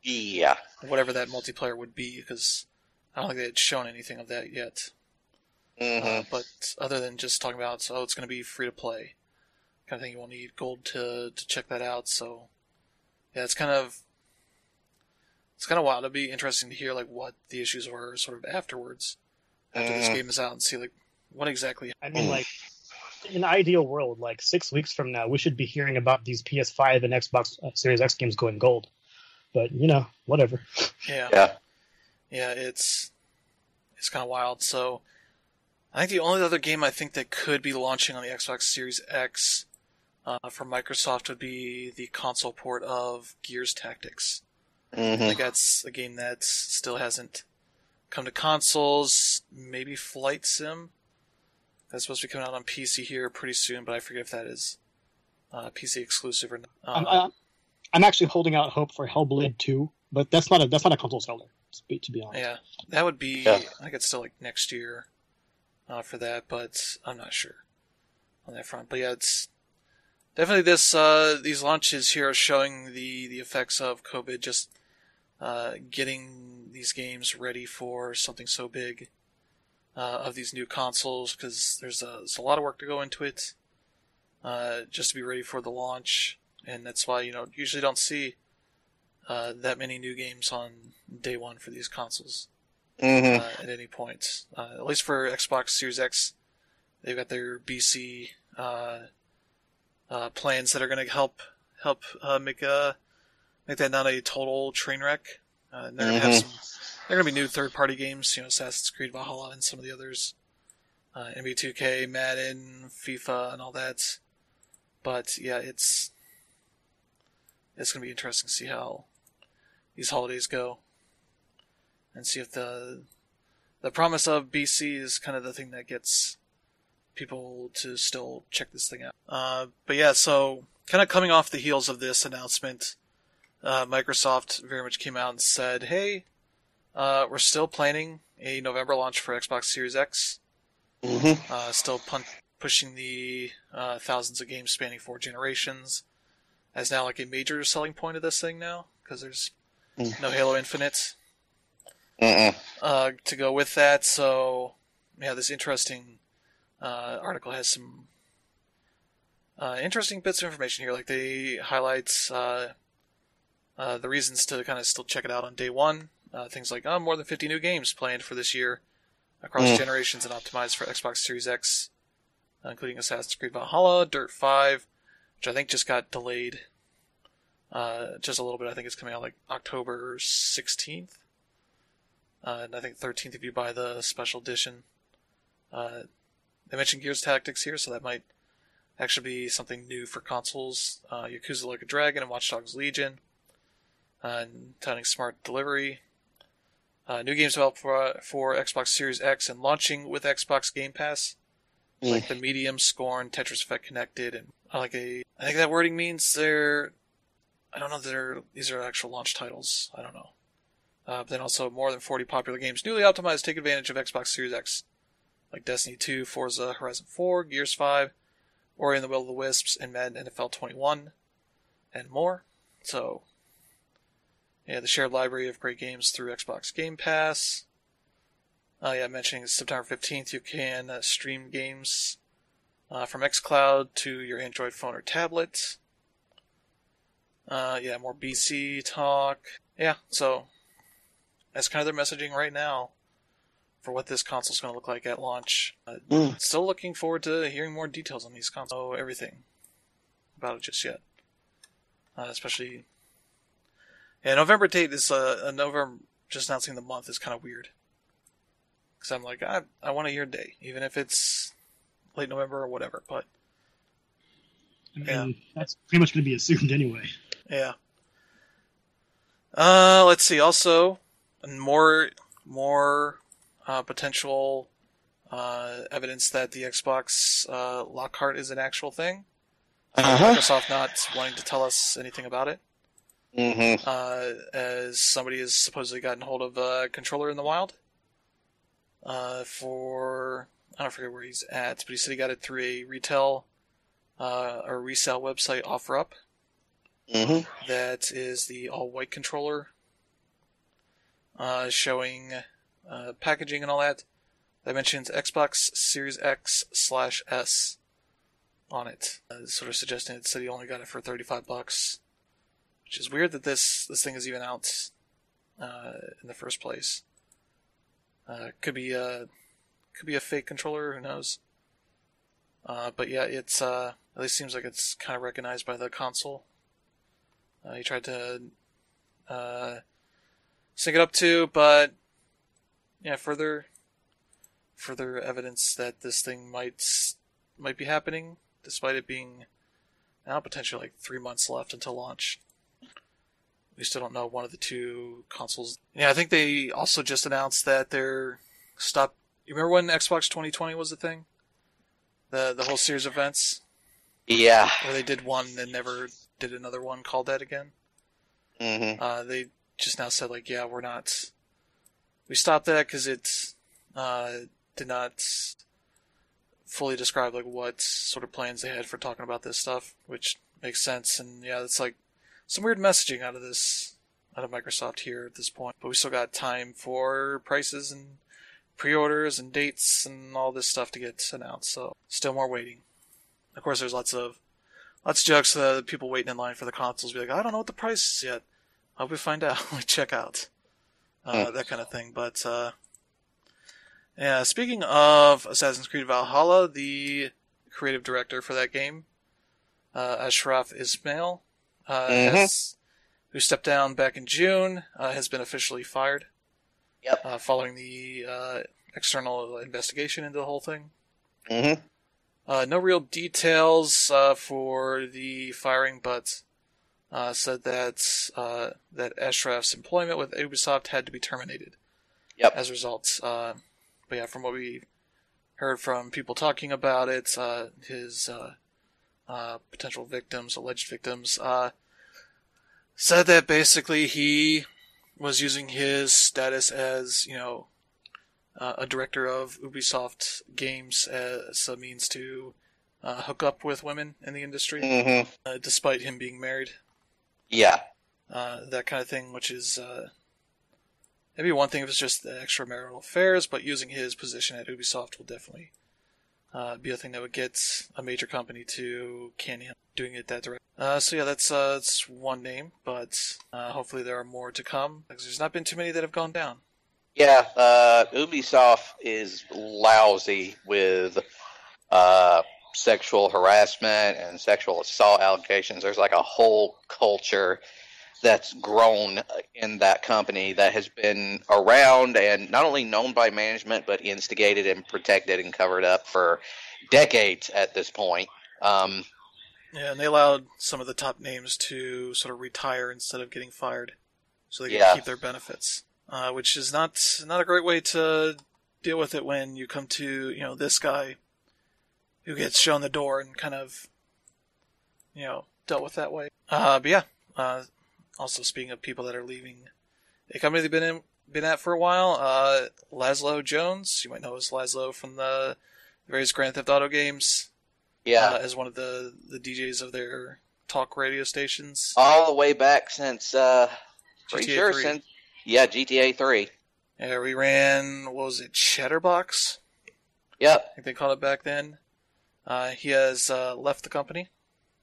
Speaker 3: Yeah.
Speaker 1: whatever that multiplayer would be, because I don't think they had shown anything of that yet.
Speaker 3: Mhm.
Speaker 1: Uh, but other than just talking about, so oh, it's going to be free to play, kind of thing, you won't need gold to to check that out. So, yeah, it's kind of it's kind of wild. It'd be interesting to hear like what the issues were sort of afterwards, after this
Speaker 3: Mhm.
Speaker 1: game is out, and see like what exactly.
Speaker 4: I mean, like in an ideal world, like six weeks from now, we should be hearing about these PS5 and Xbox uh, Series X games going gold. But you know, whatever.
Speaker 1: Yeah,
Speaker 3: Yeah.
Speaker 1: yeah, it's it's kind of wild. So, I think the only other game I think that could be launching on the Xbox Series X uh, from Microsoft would be the console port of Gears Tactics. I
Speaker 3: Mhm.
Speaker 1: think that's a game that still hasn't come to consoles. Maybe Flight Sim. That's supposed to be coming out on PC here pretty soon, but I forget if that is uh, PC exclusive or not.
Speaker 4: I'm,
Speaker 1: Uh,
Speaker 4: I'm- I'm actually holding out hope for Hellblade 2, but that's not a that's not a console seller. To be, to be honest.
Speaker 1: Yeah, that would be.
Speaker 3: Yeah.
Speaker 1: I think it's still like next year uh, for that, but I'm not sure on that front. But yeah, it's definitely this. Uh, these launches here are showing the the effects of COVID, just uh, getting these games ready for something so big uh, of these new consoles, because there's a, there's a lot of work to go into it, uh, just to be ready for the launch, and that's why you know usually don't see uh, that many new games on day one for these consoles
Speaker 3: Mhm.
Speaker 1: uh, at any point. Uh, at least for Xbox Series X, they've got their BC uh, uh, plans that are going to help help uh, make a make that not a total train wreck. Uh, and they're going to have
Speaker 3: Mhm.
Speaker 1: some. They're going to be new third party games, you know, Assassin's Creed Valhalla and some of the others, uh, NBA2K, Madden, FIFA, and all that. But yeah, it's it's to be interesting to see how these holidays go and see if the the promise of BC is kind of the thing that gets people to still check this thing out. Uh, but yeah, so kind of coming off the heels of this announcement, uh, Microsoft very much came out and said, "Hey, uh, we're still planning a November launch for Xbox Series X.
Speaker 3: Mhm.
Speaker 1: Uh, still pun- pushing the uh, thousands of games spanning four generations as now like a major selling point of this thing now because there's
Speaker 3: Mm.
Speaker 1: no Halo Infinite." Uh, to go with that. So, yeah, this interesting uh, article has some uh, interesting bits of information here. Like they highlights uh, uh, the reasons to kind of still check it out on day one. Uh, things like oh, more than 50 new games planned for this year across
Speaker 3: Mm.
Speaker 1: generations and optimized for Xbox Series X, uh, including Assassin's Creed Valhalla, Dirt 5, which I think just got delayed uh, just a little bit. I think it's coming out like October 16th. Uh, and I think 13th if you buy the special edition Uh, they mentioned Gears Tactics here, so that might actually be something new for consoles. Uh, Yakuza Like a Dragon and Watch Dogs Legion. Uh, and touting smart delivery. Uh, new games developed for, for Xbox Series X and launching with Xbox Game Pass, like the Medium, Scorn, Tetris Effect Connected, and uh, like a. I think that wording means they're. I don't know if they're these are actual launch titles. I don't know. Uh, but then also more than 40 popular games newly optimized take advantage of Xbox Series X, like Destiny 2, Forza Horizon 4, Gears 5, Ori and the Will of the Wisps, and Madden NFL 21, and more. So, yeah, the shared library of great games through Xbox Game Pass. Uh, yeah, mentioning September 15th, you can uh, stream games uh, from xCloud to your Android phone or tablet. Uh, yeah, more BC talk. Yeah, so that's kind of their messaging right now for what this console is going to look like at launch. Uh,
Speaker 3: Mm.
Speaker 1: Still looking forward to hearing more details on these consoles. Know everything about it just yet. Uh, especially, yeah, November date is uh, a November. Just announcing the month is kind of weird. Because I'm like, I I want a year day, even if it's late November or whatever. But
Speaker 4: I mean,
Speaker 1: Yeah.
Speaker 4: that's pretty much going to be assumed anyway.
Speaker 1: Yeah. Uh, let's see. Also, more more uh, potential uh, evidence that the Xbox uh, Lockhart is an actual thing.
Speaker 3: Uh-huh.
Speaker 1: Microsoft not wanting to tell us anything about it,
Speaker 3: hmm
Speaker 1: uh, as somebody has supposedly gotten hold of a controller in the wild. Uh, for I don't forget where he's at, but he said he got it through a retail uh, or resale website OfferUp.
Speaker 3: hmm
Speaker 1: that is the all white controller, uh, showing uh, packaging and all that. That mentions Xbox Series X slash S on it, uh, sort of suggesting it said he only got it for thirty five bucks, which is weird that this this thing is even out uh, in the first place. Uh, could be a could be a fake controller, who knows? Uh, but yeah, it's uh, at least seems like it's kind of recognized by the console. Uh, he tried to uh, sync it up to, but yeah, further further evidence that this thing might might be happening, despite it being now potentially like three months left until launch. We still don't know one of the two consoles. Yeah, I think they also just announced that they're stop. You remember when Xbox 2020 was a thing? The the whole series of events
Speaker 3: Yeah.
Speaker 1: where they did one and never did another one called that again.
Speaker 3: hmm
Speaker 1: Uh, they just now said like, yeah, we're not. We stopped that because it uh, did not fully describe like what sort of plans they had for talking about this stuff, which makes sense. And yeah, it's like some weird messaging out of this out of Microsoft here at this point. But we still got time for prices and pre-orders and dates and all this stuff to get announced. So still more waiting. Of course, there's lots of lots of jokes that people waiting in line for the consoles be like, I don't know what the price is yet. I hope we find out. we check out. Uh, that kind of thing. But uh, yeah, speaking of Assassin's Creed Valhalla, the creative director for that game, uh, Ashraf Ismail, uh,
Speaker 3: Mhm.
Speaker 1: has, who stepped down back in June, uh, has been officially fired.
Speaker 3: Yep.
Speaker 1: Uh, following the uh, external investigation into the whole thing.
Speaker 3: hmm
Speaker 1: Uh, no real details uh, for the firing, but uh, said that uh, that Ashraf's employment with Ubisoft had to be terminated.
Speaker 3: Yep.
Speaker 1: As a result, uh, but yeah, from what we heard from people talking about it, uh, his uh, potential victims, alleged victims, uh, said that basically he was using his status as you know uh, a director of Ubisoft games as a means to uh, hook up with women in the industry,
Speaker 3: hmm
Speaker 1: uh, despite him being married.
Speaker 3: Yeah.
Speaker 1: Uh, that kind of thing, which is uh, maybe one thing if it's just the extramarital affairs, but using his position at Ubisoft will definitely uh, be a thing that would get a major company to can him doing it that direct. Uh, so yeah, that's uh, that's one name, but uh, hopefully there are more to come. Because there's not been too many that have gone down.
Speaker 3: Yeah, uh, Ubisoft is lousy with uh, sexual harassment and sexual assault allegations. There's like a whole culture that's grown in that company that has been around and not only known by management but instigated and protected and covered up for decades at this point. Um,
Speaker 1: Yeah, and they allowed some of the top names to sort of retire instead of getting fired, so they could
Speaker 3: Yeah.
Speaker 1: keep their benefits, uh, which is not not a great way to deal with it when you come to you know this guy who gets shown the door and kind of you know dealt with that way. Uh, but yeah, uh, also speaking of people that are leaving a company they've been in been at for a while, uh, Lazlow Jones, you might know as Lazlow from the various Grand Theft Auto games
Speaker 3: yeah,
Speaker 1: uh, as one of the, the DJs of their talk radio stations.
Speaker 3: all the way back since uh, pretty
Speaker 1: GTA
Speaker 3: sure
Speaker 1: 3.
Speaker 3: since yeah GTA three.
Speaker 1: Yeah, we ran, what was it, Chatterbox?
Speaker 3: Yep,
Speaker 1: I think they called it back then. Uh, he has uh, left the company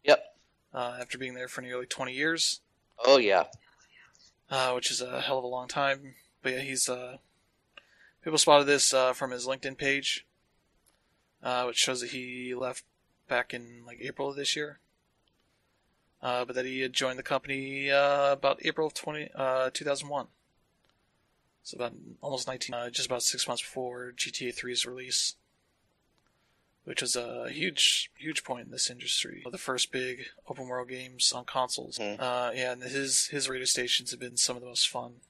Speaker 3: yep.
Speaker 1: uh, after being there for nearly 20 years,
Speaker 3: Oh yeah,
Speaker 1: uh, which is a hell of a long time. But yeah, he's. Uh, people spotted this uh, from his LinkedIn page, uh, which shows that he left back in like April of this year. Uh, but that he had joined the company uh, about April of 20, uh, 2001. So about almost 19, uh, just about six months before GTA 3's release, which was a huge, huge point in this industry. The first big open world games on consoles.
Speaker 3: Mhm.
Speaker 1: Uh, yeah, and his his radio stations have been some of the most fun,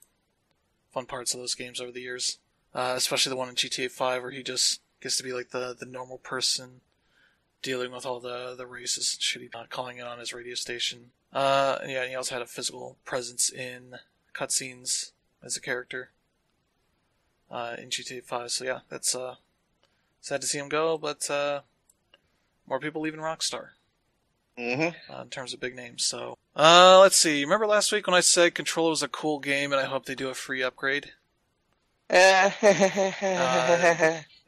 Speaker 1: fun parts of those games over the years. Uh, especially the one in GTA 5 where he just gets to be like the the normal person dealing with all the the races and shit, not calling it on his radio station. Uh, and yeah, he also had a physical presence in cutscenes as a character uh, in GTA 5. So yeah, that's uh, sad to see him go, but uh, more people leaving Rockstar
Speaker 3: hmm
Speaker 1: uh, in terms of big names. So uh, let's see. Remember last week when I said Controller was a cool game, and I hope they do a free upgrade? They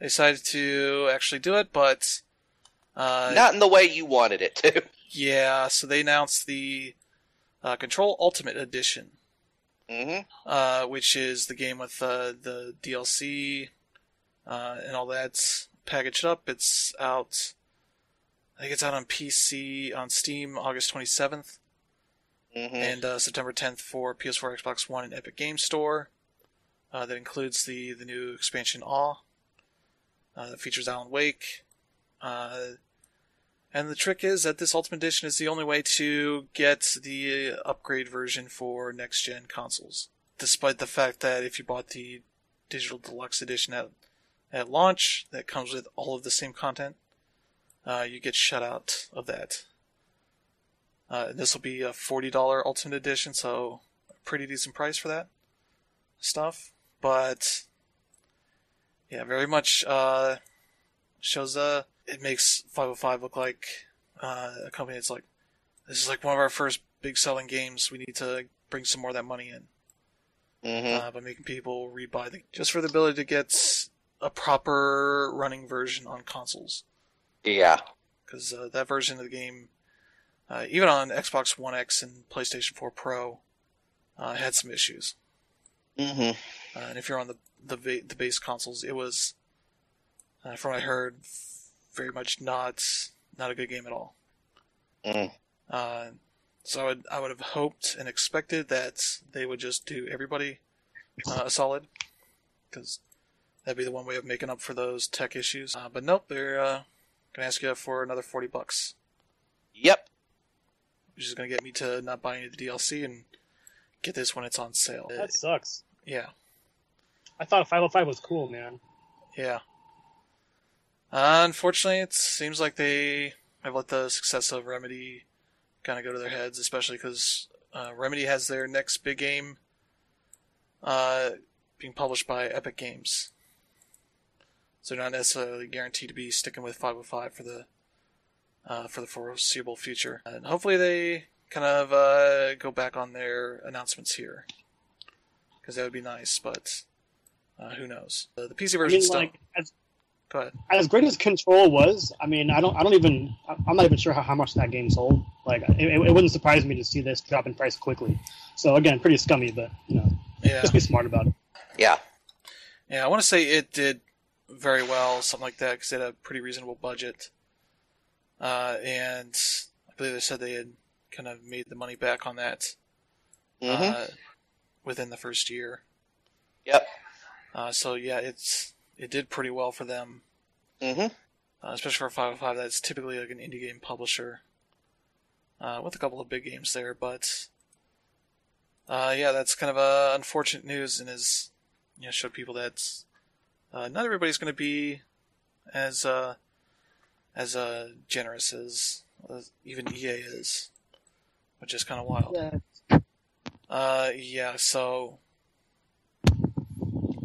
Speaker 1: decided to actually do it, but uh,
Speaker 3: Not in the way you wanted it to.
Speaker 1: yeah. So they announced the uh, Control Ultimate Edition.
Speaker 3: hmm
Speaker 1: uh, which is the game with uh, the DLC uh, and all that packaged up. It's out. I think it's out on PC on Steam August 27th
Speaker 3: hmm
Speaker 1: and uh, September 10th for PS4, Xbox One, and Epic Game Store. Uh, that includes the the new expansion Awe. Uh, that features Alan Wake. Uh, and the trick is that this Ultimate Edition is the only way to get the upgrade version for next gen consoles. Despite the fact that if you bought the Digital Deluxe Edition at, at launch, that comes with all of the same content, uh, you get shut out of that. Uh, this will be a $40 Ultimate Edition, so a pretty decent price for that stuff. But, yeah, very much uh, shows uh, it makes 505 look like uh, a company that's like, this is like one of our first big selling games. We need to bring some more of that money in
Speaker 3: hmm
Speaker 1: uh, by making people rebuy the just for the ability to get a proper running version on consoles
Speaker 3: Yeah.
Speaker 1: because uh, that version of the game, uh, even on Xbox One X and PlayStation 4 Pro, uh, had some issues.
Speaker 3: hmm
Speaker 1: Uh, and if you're on the the, ba- the base consoles, it was, uh, from what I heard, very much not not a good game at all.
Speaker 3: Mm.
Speaker 1: Uh, so I would I would have hoped and expected that they would just do everybody uh, a solid, because that'd be the one way of making up for those tech issues. Uh, but nope, they're uh, gonna ask you for another forty bucks,
Speaker 3: Yep.
Speaker 1: which is gonna get me to not buy any of the DLC and get this when it's on sale.
Speaker 4: That sucks.
Speaker 1: yeah.
Speaker 4: I thought 505 was cool, man.
Speaker 1: Yeah. Uh, unfortunately, it seems like they have let the success of Remedy kind of go to their heads, especially because uh, Remedy has their next big game uh, being published by Epic Games. So not necessarily guaranteed to be sticking with 505 for the uh, for the foreseeable future. And hopefully they kind of uh, go back on their announcements here, because that would be nice. But uh, who knows? Uh, the PC
Speaker 4: I
Speaker 1: version
Speaker 4: mean,
Speaker 1: still.
Speaker 4: like as,
Speaker 1: Go ahead.
Speaker 4: as great as Control was, I mean, I don't, I don't even, I'm not even sure how, how much that game sold. Like, it, it wouldn't surprise me to see this drop in price quickly. So again, pretty scummy, but you know,
Speaker 1: Yeah,
Speaker 4: just be smart about it.
Speaker 3: Yeah.
Speaker 1: yeah. I want to say it did very well, something like that, because they had a pretty reasonable budget. Uh, and I believe they said they had kind of made the money back on that.
Speaker 3: hmm
Speaker 1: uh, within the first year.
Speaker 3: Yep.
Speaker 1: Uh, so yeah, it's it did pretty well for them,
Speaker 3: hmm
Speaker 1: uh, especially for 505. That's typically like an indie game publisher, uh, with a couple of big games there. But uh, yeah, that's kind of uh, unfortunate news, and is you know showed people that uh, not everybody's going to be as uh, as uh, generous as, as even EA is, which is kind of wild. Uh, yeah, so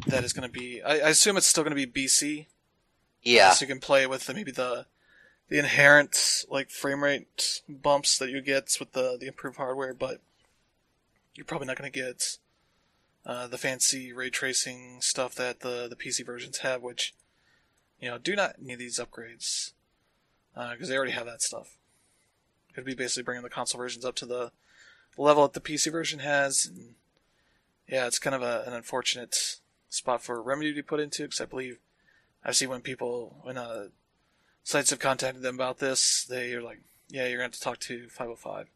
Speaker 1: that is going to be. I, I assume it's still going to be BC.
Speaker 3: Yeah.
Speaker 1: So you can play with the, maybe the the inherent like frame rate bumps that you get with the the improved hardware, but you're probably not going to get uh, the fancy ray tracing stuff that the the PC versions have, which you know do not need these upgrades because they already have that stuff. It'd be basically bringing the console versions up to the level that the PC version has. And yeah, it's kind of a, an unfortunate spot for Remedy to put into because I believe I see when people when uh, sites have contacted them about this, they are like, "Yeah, you're going to have to talk to 505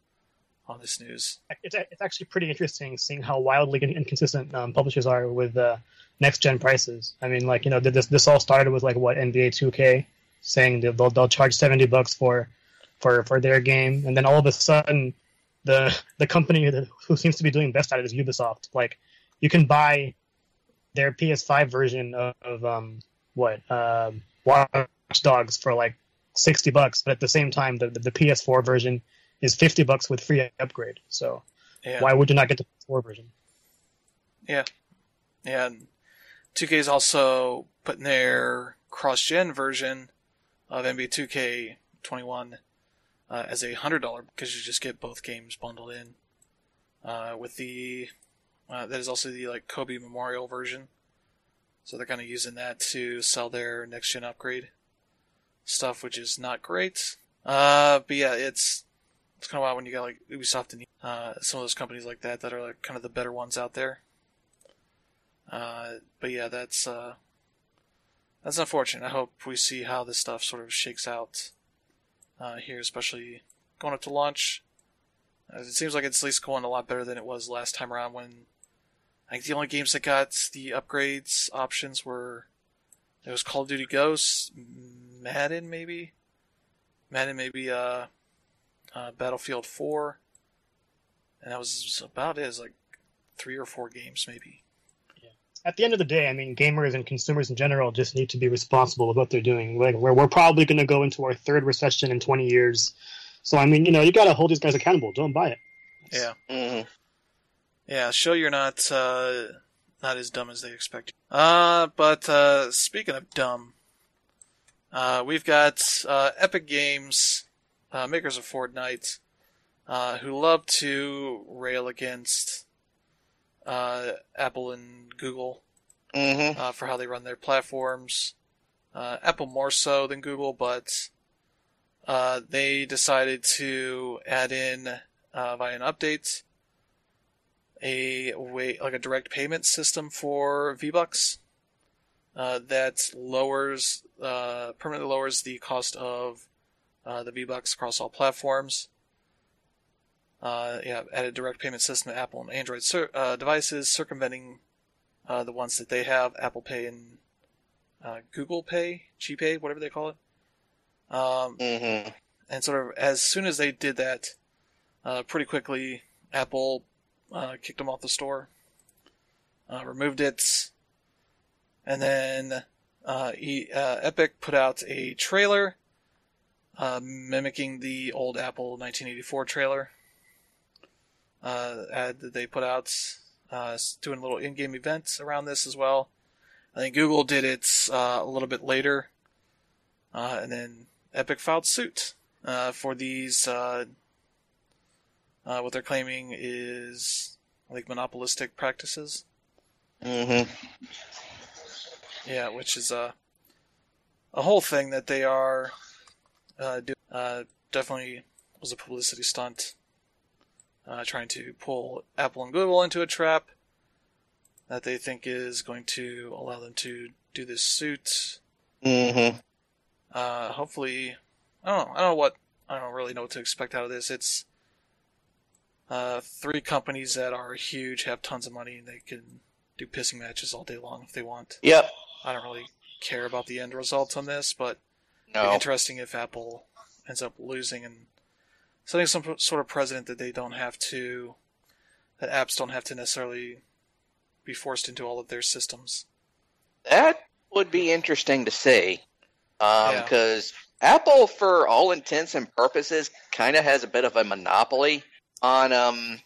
Speaker 1: on this news."
Speaker 4: It's, it's actually pretty interesting seeing how wildly inconsistent um, publishers are with uh, next gen prices. I mean, like you know, this this all started with like what NBA 2K saying they'll they'll charge 70 bucks for for for their game, and then all of a sudden, the the company that, who seems to be doing best at it is Ubisoft. Like, you can buy their PS5 version of, of um what um Watch Dogs for like 60 bucks, but at the same time, the, the, the PS4 version is 50 bucks with free upgrade. So
Speaker 1: Yeah,
Speaker 4: why would you not get the PS4 version?
Speaker 1: yeah, and 2K is also putting their cross-gen version of NBA 2K 21 uh, as a hundred dollar because you just get both games bundled in uh, with the uh, that is also the like Kobe Memorial version. So they're kind of using that to sell their next gen upgrade stuff, which is not great. Uh, but yeah, it's it's kind of wild when you got like Ubisoft and uh, some of those companies like that that are like kind of the better ones out there. Uh, but yeah, that's uh, that's unfortunate. I hope we see how this stuff sort of shakes out uh, here, especially going up to launch. As it seems like it's at least going a lot better than it was last time around when I think the only games that got the upgrades options were it was Call of Duty Ghosts, Madden maybe, Madden maybe uh, uh Battlefield 4, and that was about it. It was like three or four games maybe.
Speaker 4: At the end of the day, I mean, gamers and consumers in general just need to be responsible with what they're doing. Like, we're, we're probably going to go into our third recession in 20 years. So, I mean, you know, you got to hold these guys accountable. Don't buy it.
Speaker 1: Yeah.
Speaker 3: hmm
Speaker 1: Yeah, show you're not uh, not as dumb as they expect. you. Uh, but uh, speaking of dumb, uh, we've got uh, Epic Games, uh, makers of Fortnite, uh, who love to rail against uh, Apple and Google
Speaker 3: hmm
Speaker 1: uh, for how they run their platforms. Uh, Apple more so than Google, but uh, they decided to add in uh, via an update a way like a direct payment system for V Bucks uh, that lowers uh, permanently lowers the cost of uh, the V Bucks across all platforms. Uh, yeah, added direct payment system to Apple and Android cir- uh, devices, circumventing uh, the ones that they have, Apple Pay and uh, Google Pay, GPay, whatever they call it. Um,
Speaker 3: hmm
Speaker 1: and sort of as soon as they did that, uh, pretty quickly, Apple uh, kicked them off the store, uh, removed it, and then uh, e- uh, Epic put out a trailer uh, mimicking the old Apple 1984 trailer. Uh, ad that they put out, uh, doing a little in-game event around this as well. I think Google did it uh, a little bit later, uh, and then Epic filed suit uh, for these. Uh, uh, what they're claiming is like monopolistic practices.
Speaker 3: hmm
Speaker 1: Yeah, which is a a whole thing that they are uh, do. Uh, definitely was a publicity stunt, uh, trying to pull Apple and Google into a trap that they think is going to allow them to do this suit.
Speaker 3: Mm-hmm.
Speaker 1: Uh, hopefully, I don't know. I don't know what I don't really know what to expect out of this. It's uh, three companies that are huge, have tons of money, and they can do pissing matches all day long if they want.
Speaker 3: Yep.
Speaker 1: I don't really care about the end results on this, but
Speaker 3: No.
Speaker 1: interesting if Apple ends up losing and setting some sort of precedent that they don't have to, that apps don't have to necessarily be forced into all of their systems.
Speaker 3: That would be interesting to see. Um,
Speaker 1: Yeah.
Speaker 3: because Apple, for all intents and purposes, kind of has a bit of a monopoly on um,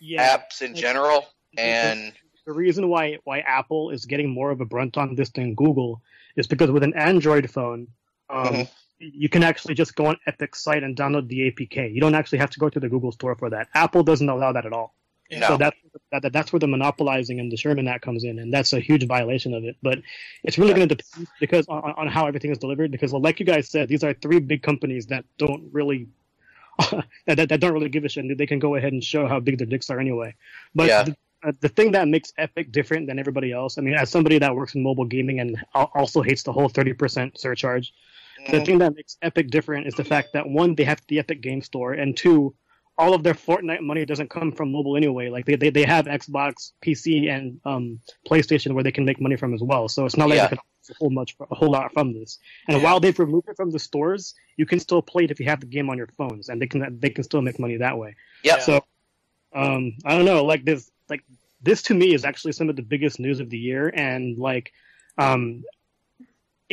Speaker 4: Yeah,
Speaker 3: apps in general. And
Speaker 4: the reason why why Apple is getting more of a brunt on this than Google is because with an Android phone, um,
Speaker 3: Mhm.
Speaker 4: you can actually just go on Epic's site and download the APK. You don't actually have to go to the Google store for that. Apple doesn't allow that at all.
Speaker 1: Yeah.
Speaker 4: So that's that, that- that's where the monopolizing and the Sherman Act comes in, and that's a huge violation of it. But it's really
Speaker 3: Yeah.
Speaker 4: going to depend because on, on how everything is delivered. Because, well, like you guys said, these are three big companies that don't really that, that, that don't really give a shit. They can go ahead and show how big their dicks are anyway. But
Speaker 3: Yeah.
Speaker 4: the, uh, the thing that makes Epic different than everybody else, I mean, as somebody that works in mobile gaming and also hates the whole thirty percent surcharge, the thing that makes Epic different is the fact that one, they have the Epic Game Store, and two, all of their Fortnite money doesn't come from mobile anyway. Like they, they, they have Xbox, PC, and um, PlayStation where they can make money from as well. So it's not like
Speaker 3: Yeah.
Speaker 4: they can a whole much a whole lot from this. And
Speaker 1: Yeah.
Speaker 4: while they've removed it from the stores, you can still play it if you have the game on your phones, and they can they can still make money that way.
Speaker 3: Yeah.
Speaker 4: So, um, I don't know. Like this, like this to me is actually some of the biggest news of the year. And like, um,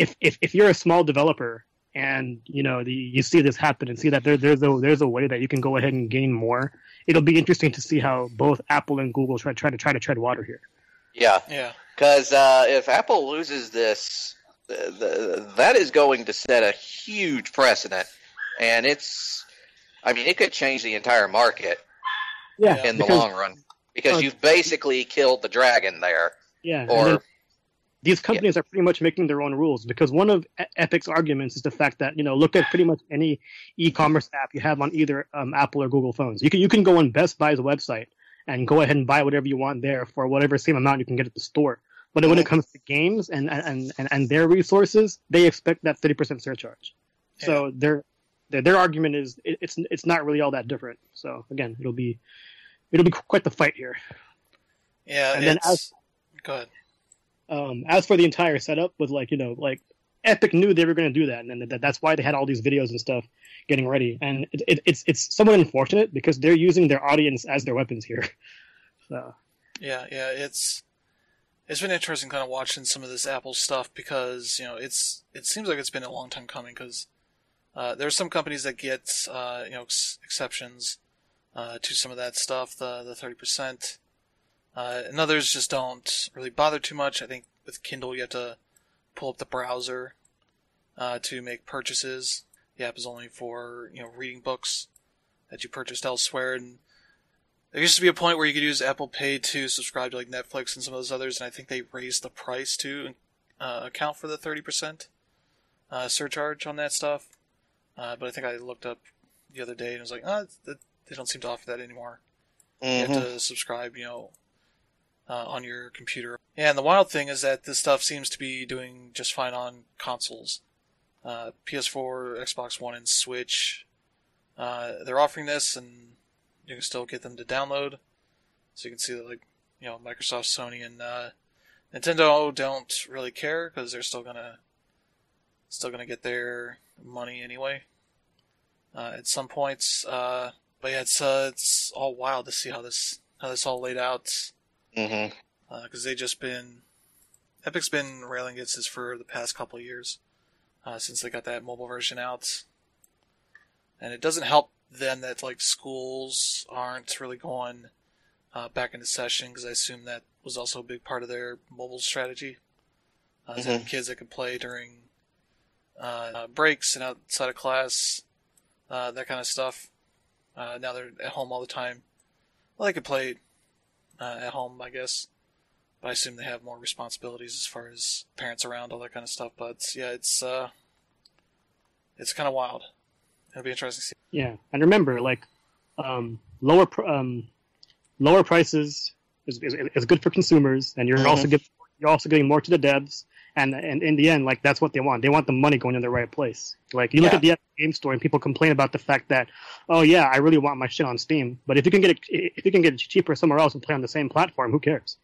Speaker 4: if if if you're a small developer and you know the, you see this happen and see that there there's a there's a way that you can go ahead and gain more, it'll be interesting to see how both Apple and Google try try to try to tread water here.
Speaker 3: yeah.
Speaker 1: Yeah.
Speaker 3: Because uh, if Apple loses this, the, the, that is going to set a huge precedent, and it's, I mean, it could change the entire market
Speaker 4: Yeah,
Speaker 3: in the
Speaker 4: because-
Speaker 3: long run because
Speaker 4: uh,
Speaker 3: you've basically killed the dragon there.
Speaker 4: Yeah, and
Speaker 3: Or
Speaker 4: then these companies are pretty much making their own rules because one of Epic's arguments is the fact that you know look at pretty much any e-commerce app you have on either um, Apple or Google phones. You can you can go on Best Buy's website and go ahead and buy whatever you want there for whatever same amount you can get at the store. But when it comes to games and and, and, and their resources, they expect that thirty percent surcharge. So their, their their argument is it, it's it's not really all that different. So again, it'll be it'll be quite the fight here.
Speaker 1: Yeah.
Speaker 4: And then
Speaker 1: as Go ahead.
Speaker 4: Um, as for the entire setup was like you know like epic knew they were going to do that and that, that's why they had all these videos and stuff getting ready. And it, it, it's it's somewhat unfortunate because they're using their audience as their weapons here. So.
Speaker 1: Yeah, yeah, it's it's been interesting kind of watching some of this Apple stuff because you know it's it seems like it's been a long time coming because uh, are some companies that get uh, you know ex- exceptions uh, to some of that stuff, the the thirty percent, uh, and others just don't really bother too much. I think with Kindle you have to pull up the browser uh, to make purchases. The app is only for you know reading books that you purchased elsewhere and there used to be a point where you could use Apple Pay to subscribe to like Netflix and some of those others, and I think they raised the price to uh, account for the thirty percent uh, surcharge on that stuff. Uh, but I think I looked up the other day and was like, oh, they don't seem to offer that anymore. You
Speaker 3: Mhm.
Speaker 1: have to subscribe, you know, uh, on your computer. And the wild thing is that this stuff seems to be doing just fine on consoles. Uh, PS4, Xbox One, and Switch. Uh, they're offering this, and you can still get them to download. So you can see that, like, you know, Microsoft, Sony, and uh, Nintendo don't really care because they're still gonna still gonna get their money anyway. Uh, at some points, uh, but yeah, it's it's all wild to see how this how this all laid out
Speaker 3: Mhm.
Speaker 1: because they just been Epic's been railing against this for the past couple years uh, since they got that mobile version out, and it doesn't help them that like schools aren't really going uh, back into session because I assume that was also a big part of their mobile strategy. Uh, having kids that could play during uh, uh, breaks and outside of class, uh, that kind of stuff. Uh, now they're at home all the time. Well, they could play uh, at home, I guess. But I assume they have more responsibilities as far as parents around, all that kind of stuff. But yeah, it's uh, it's kind of wild. It'll be interesting to see.
Speaker 4: yeah and remember like um, lower pr- um, lower prices is, is, is good for consumers and you're
Speaker 3: Mhm.
Speaker 4: also get, you're also getting more to the devs and and in the end, like that's what they want. They want the money going in the right place. Like you look
Speaker 3: Yeah.
Speaker 4: at the Game Store and people complain about the fact that, oh yeah, I really want my shit on Steam, but if you can get it, if you can get it cheaper somewhere else and play on the same platform, who cares?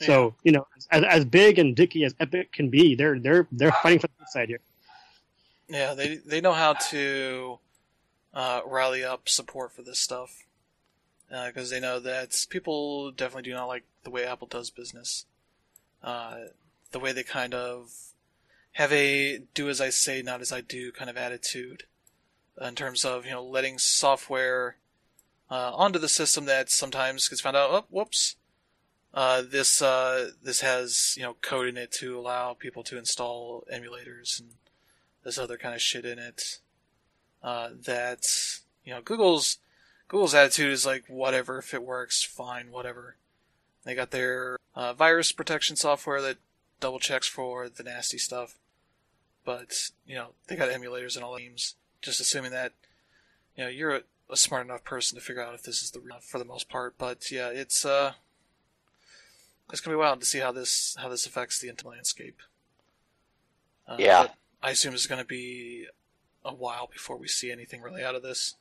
Speaker 4: So you know, as, as big and dicky as Epic can be, they're they're they're fighting for the side here.
Speaker 1: Yeah, they they know how to uh, rally up support for this stuff because they know that people definitely do not like the way Apple does business. Uh, the way they kind of have a "do as I say, not as I do" kind of attitude in terms of you know letting software uh, onto the system that sometimes gets found out. Oh, whoops. Uh, this uh, this has you know code in it to allow people to install emulators and this other kind of shit in it. Uh, that you know, Google's Google's attitude is like whatever if it works, fine, whatever. They got their uh, virus protection software that double checks for the nasty stuff, but you know they got emulators and all games. Just assuming that you know you're a, a smart enough person to figure out if this is the real for the most part. But yeah, it's uh, it's gonna be wild to see how this how this affects the entire landscape. Uh,
Speaker 3: Yeah.
Speaker 1: I assume it's going to be a while before we see anything really out of this,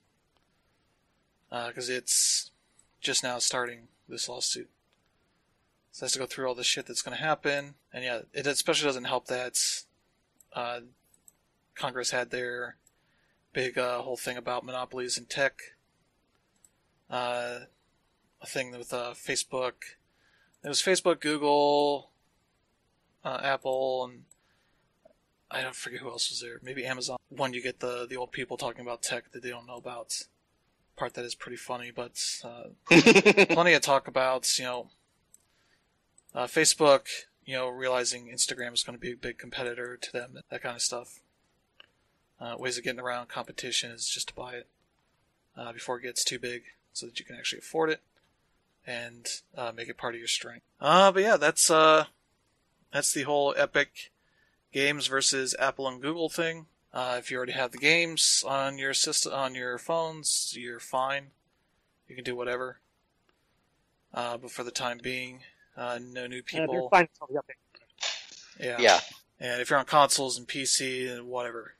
Speaker 1: because it's just now starting this lawsuit. So it has to go through all the shit that's going to happen, and yeah, it especially doesn't help that uh, Congress had their big uh, whole thing about monopolies in tech. Uh, a thing with uh, Facebook. It was Facebook, Google, uh, Apple, and I don't forget who else was there. Maybe Amazon. One, you get the the old people talking about tech that they don't know about. Part that is pretty funny, but uh, plenty of talk about you know uh, Facebook. You know, realizing Instagram is going to be a big competitor to them, that kind of stuff. Uh, ways of getting around competition is just to buy it uh, before it gets too big, so that you can actually afford it and uh, make it part of your strength. Uh, but yeah, that's uh, that's the whole Epic Games versus Apple and Google thing. Uh, if you already have the games on your system on your phones, you're fine. You can do whatever. But for the time being, uh, no new
Speaker 4: Uh,
Speaker 1: people.
Speaker 4: fine until the update.
Speaker 1: yeah.
Speaker 3: yeah.
Speaker 1: And if you're on consoles and PC and whatever,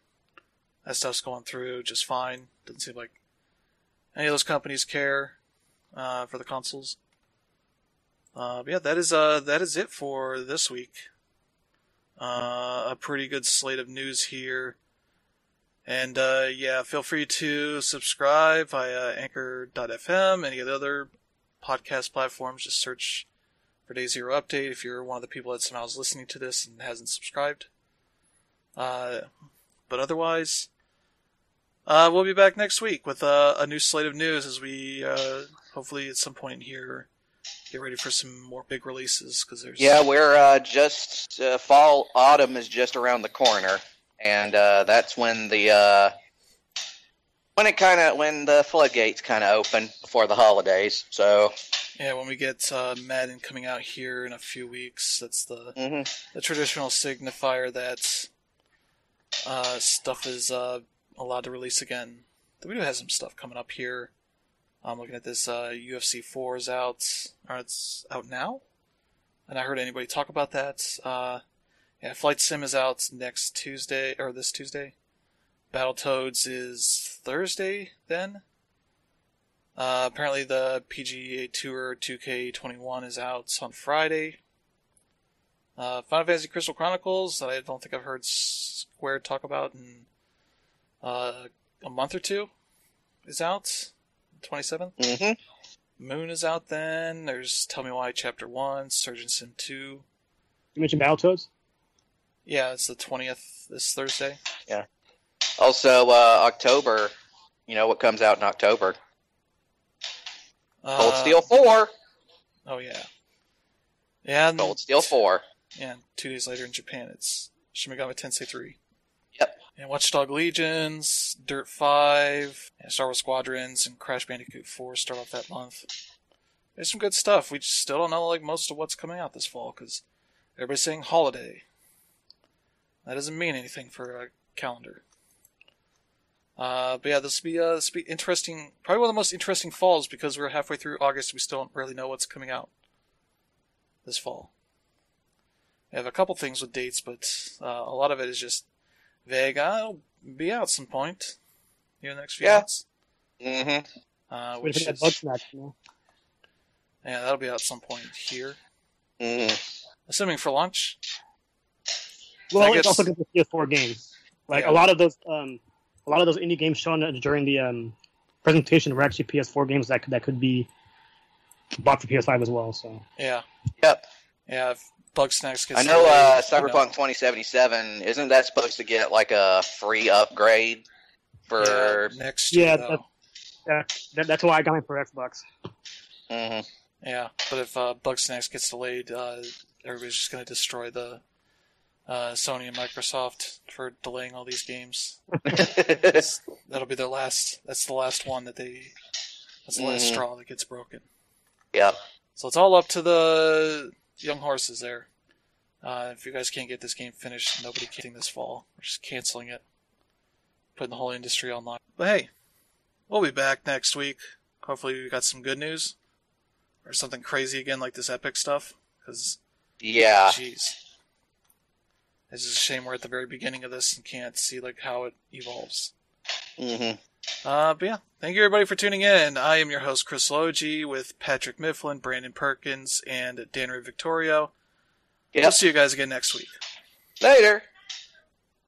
Speaker 1: that stuff's going through just fine. Doesn't seem like any of those companies care uh, for the consoles. Uh, but yeah, that is uh, that is it for this week. Uh, a pretty good slate of news here. And uh, yeah, feel free to subscribe via Anchor.fm, any of the other podcast platforms. Just search for Day Zero Update if you're one of the people that somehow is listening to this and hasn't subscribed. Uh, but otherwise, uh, we'll be back next week with uh, a new slate of news as we uh, hopefully at some point here get ready for some more big releases because there's
Speaker 3: Yeah, we're uh, just uh, fall, autumn is just around the corner, and uh, that's when the uh, when it kind of when the floodgates kind of open before the holidays. So,
Speaker 1: yeah when we get uh, Madden coming out here in a few weeks. That's the
Speaker 3: mhm.
Speaker 1: the traditional signifier that uh, stuff is uh, allowed to release again. We do have some stuff coming up here. I'm looking at this. Uh, UFC 4 is out, or it's out now, and I heard anybody talk about that. Uh, yeah, Flight Sim is out next Tuesday or this Tuesday. Battletoads is Thursday then. Uh, apparently, the PGA Tour 2K21 is out on Friday. Uh, Final Fantasy Crystal Chronicles, that I don't think I've heard Square talk about in uh, a month or two, is out. 27th.
Speaker 3: Mhm.
Speaker 1: Moon is out then. There's Tell Me Why Chapter 1, Surgeon Sim 2.
Speaker 4: You mentioned Battletoads.
Speaker 1: Yeah, it's the 20th this Thursday.
Speaker 3: Also uh, October. You know what comes out in October?
Speaker 1: Uh,
Speaker 3: Cold Steel Four.
Speaker 1: Oh, yeah. Yeah, and,
Speaker 3: Cold Steel Four.
Speaker 1: yeah, two days later in Japan, it's Shin Megami Tensei 3.
Speaker 3: Yep.
Speaker 1: And Watch Dogs Legion, Dirt 5, and Star Wars Squadrons, and Crash Bandicoot 4 start off that month. There's some good stuff. We still don't know like most of what's coming out this fall because everybody's saying holiday. That doesn't mean anything for a calendar. Uh, but yeah, this will be uh, this will be interesting. Probably one of the most interesting falls because we're halfway through August. We still don't really know what's coming out this fall. We have a couple things with dates, but uh, a lot of it is just vague. Uh, it'll be out some point here in the next few
Speaker 3: Yeah.
Speaker 1: months.
Speaker 3: Mm-hmm.
Speaker 1: Uh, which
Speaker 4: for that
Speaker 1: is,
Speaker 4: bug snatch, you know?
Speaker 1: yeah, that'll be out some point here.
Speaker 3: Mm-hmm.
Speaker 1: Assuming for launch.
Speaker 4: Well,
Speaker 1: I
Speaker 4: it's also going to be a four games. Like
Speaker 1: Yeah.
Speaker 4: a lot of those, um, a lot of those indie games shown during the um, presentation were actually PS4 games that could that could be bought for PS5 as well. So
Speaker 1: Yeah.
Speaker 3: Yep.
Speaker 1: Yeah, if Bug gets
Speaker 3: I know
Speaker 1: delayed,
Speaker 3: uh,
Speaker 1: you know.
Speaker 3: Cyberpunk 2077 isn't that supposed to get like a free upgrade for?
Speaker 1: Yeah, next
Speaker 4: Yeah,
Speaker 1: year, though.
Speaker 4: that, that, that's why I got mine for Xbox.
Speaker 3: Mhm.
Speaker 1: Yeah, but if uh, Bugsnax gets delayed, uh, everybody's just going to destroy the uh, Sony and Microsoft for delaying all these games. That'll be their last. That's the last one that they. That's the last
Speaker 3: Mhm.
Speaker 1: straw that gets broken.
Speaker 3: yep.
Speaker 1: So it's all up to the Young Horses there. Uh, if you guys can't get this game finished, nobody can this fall. We're just canceling it, putting the whole industry online. But hey, we'll be back next week. Hopefully, we got some good news or something crazy again, like this epic stuff. Because
Speaker 3: Yeah.
Speaker 1: jeez, it's just a shame we're at the very beginning of this and can't see like how it evolves.
Speaker 3: hmm
Speaker 1: Uh, but yeah, thank you everybody for tuning in. I am your host Chris Logie with Patrick Mifflin, Brandon Perkins, and Dan Ray Victorio.
Speaker 3: Yep.
Speaker 1: We'll see you guys again next week.
Speaker 3: Later.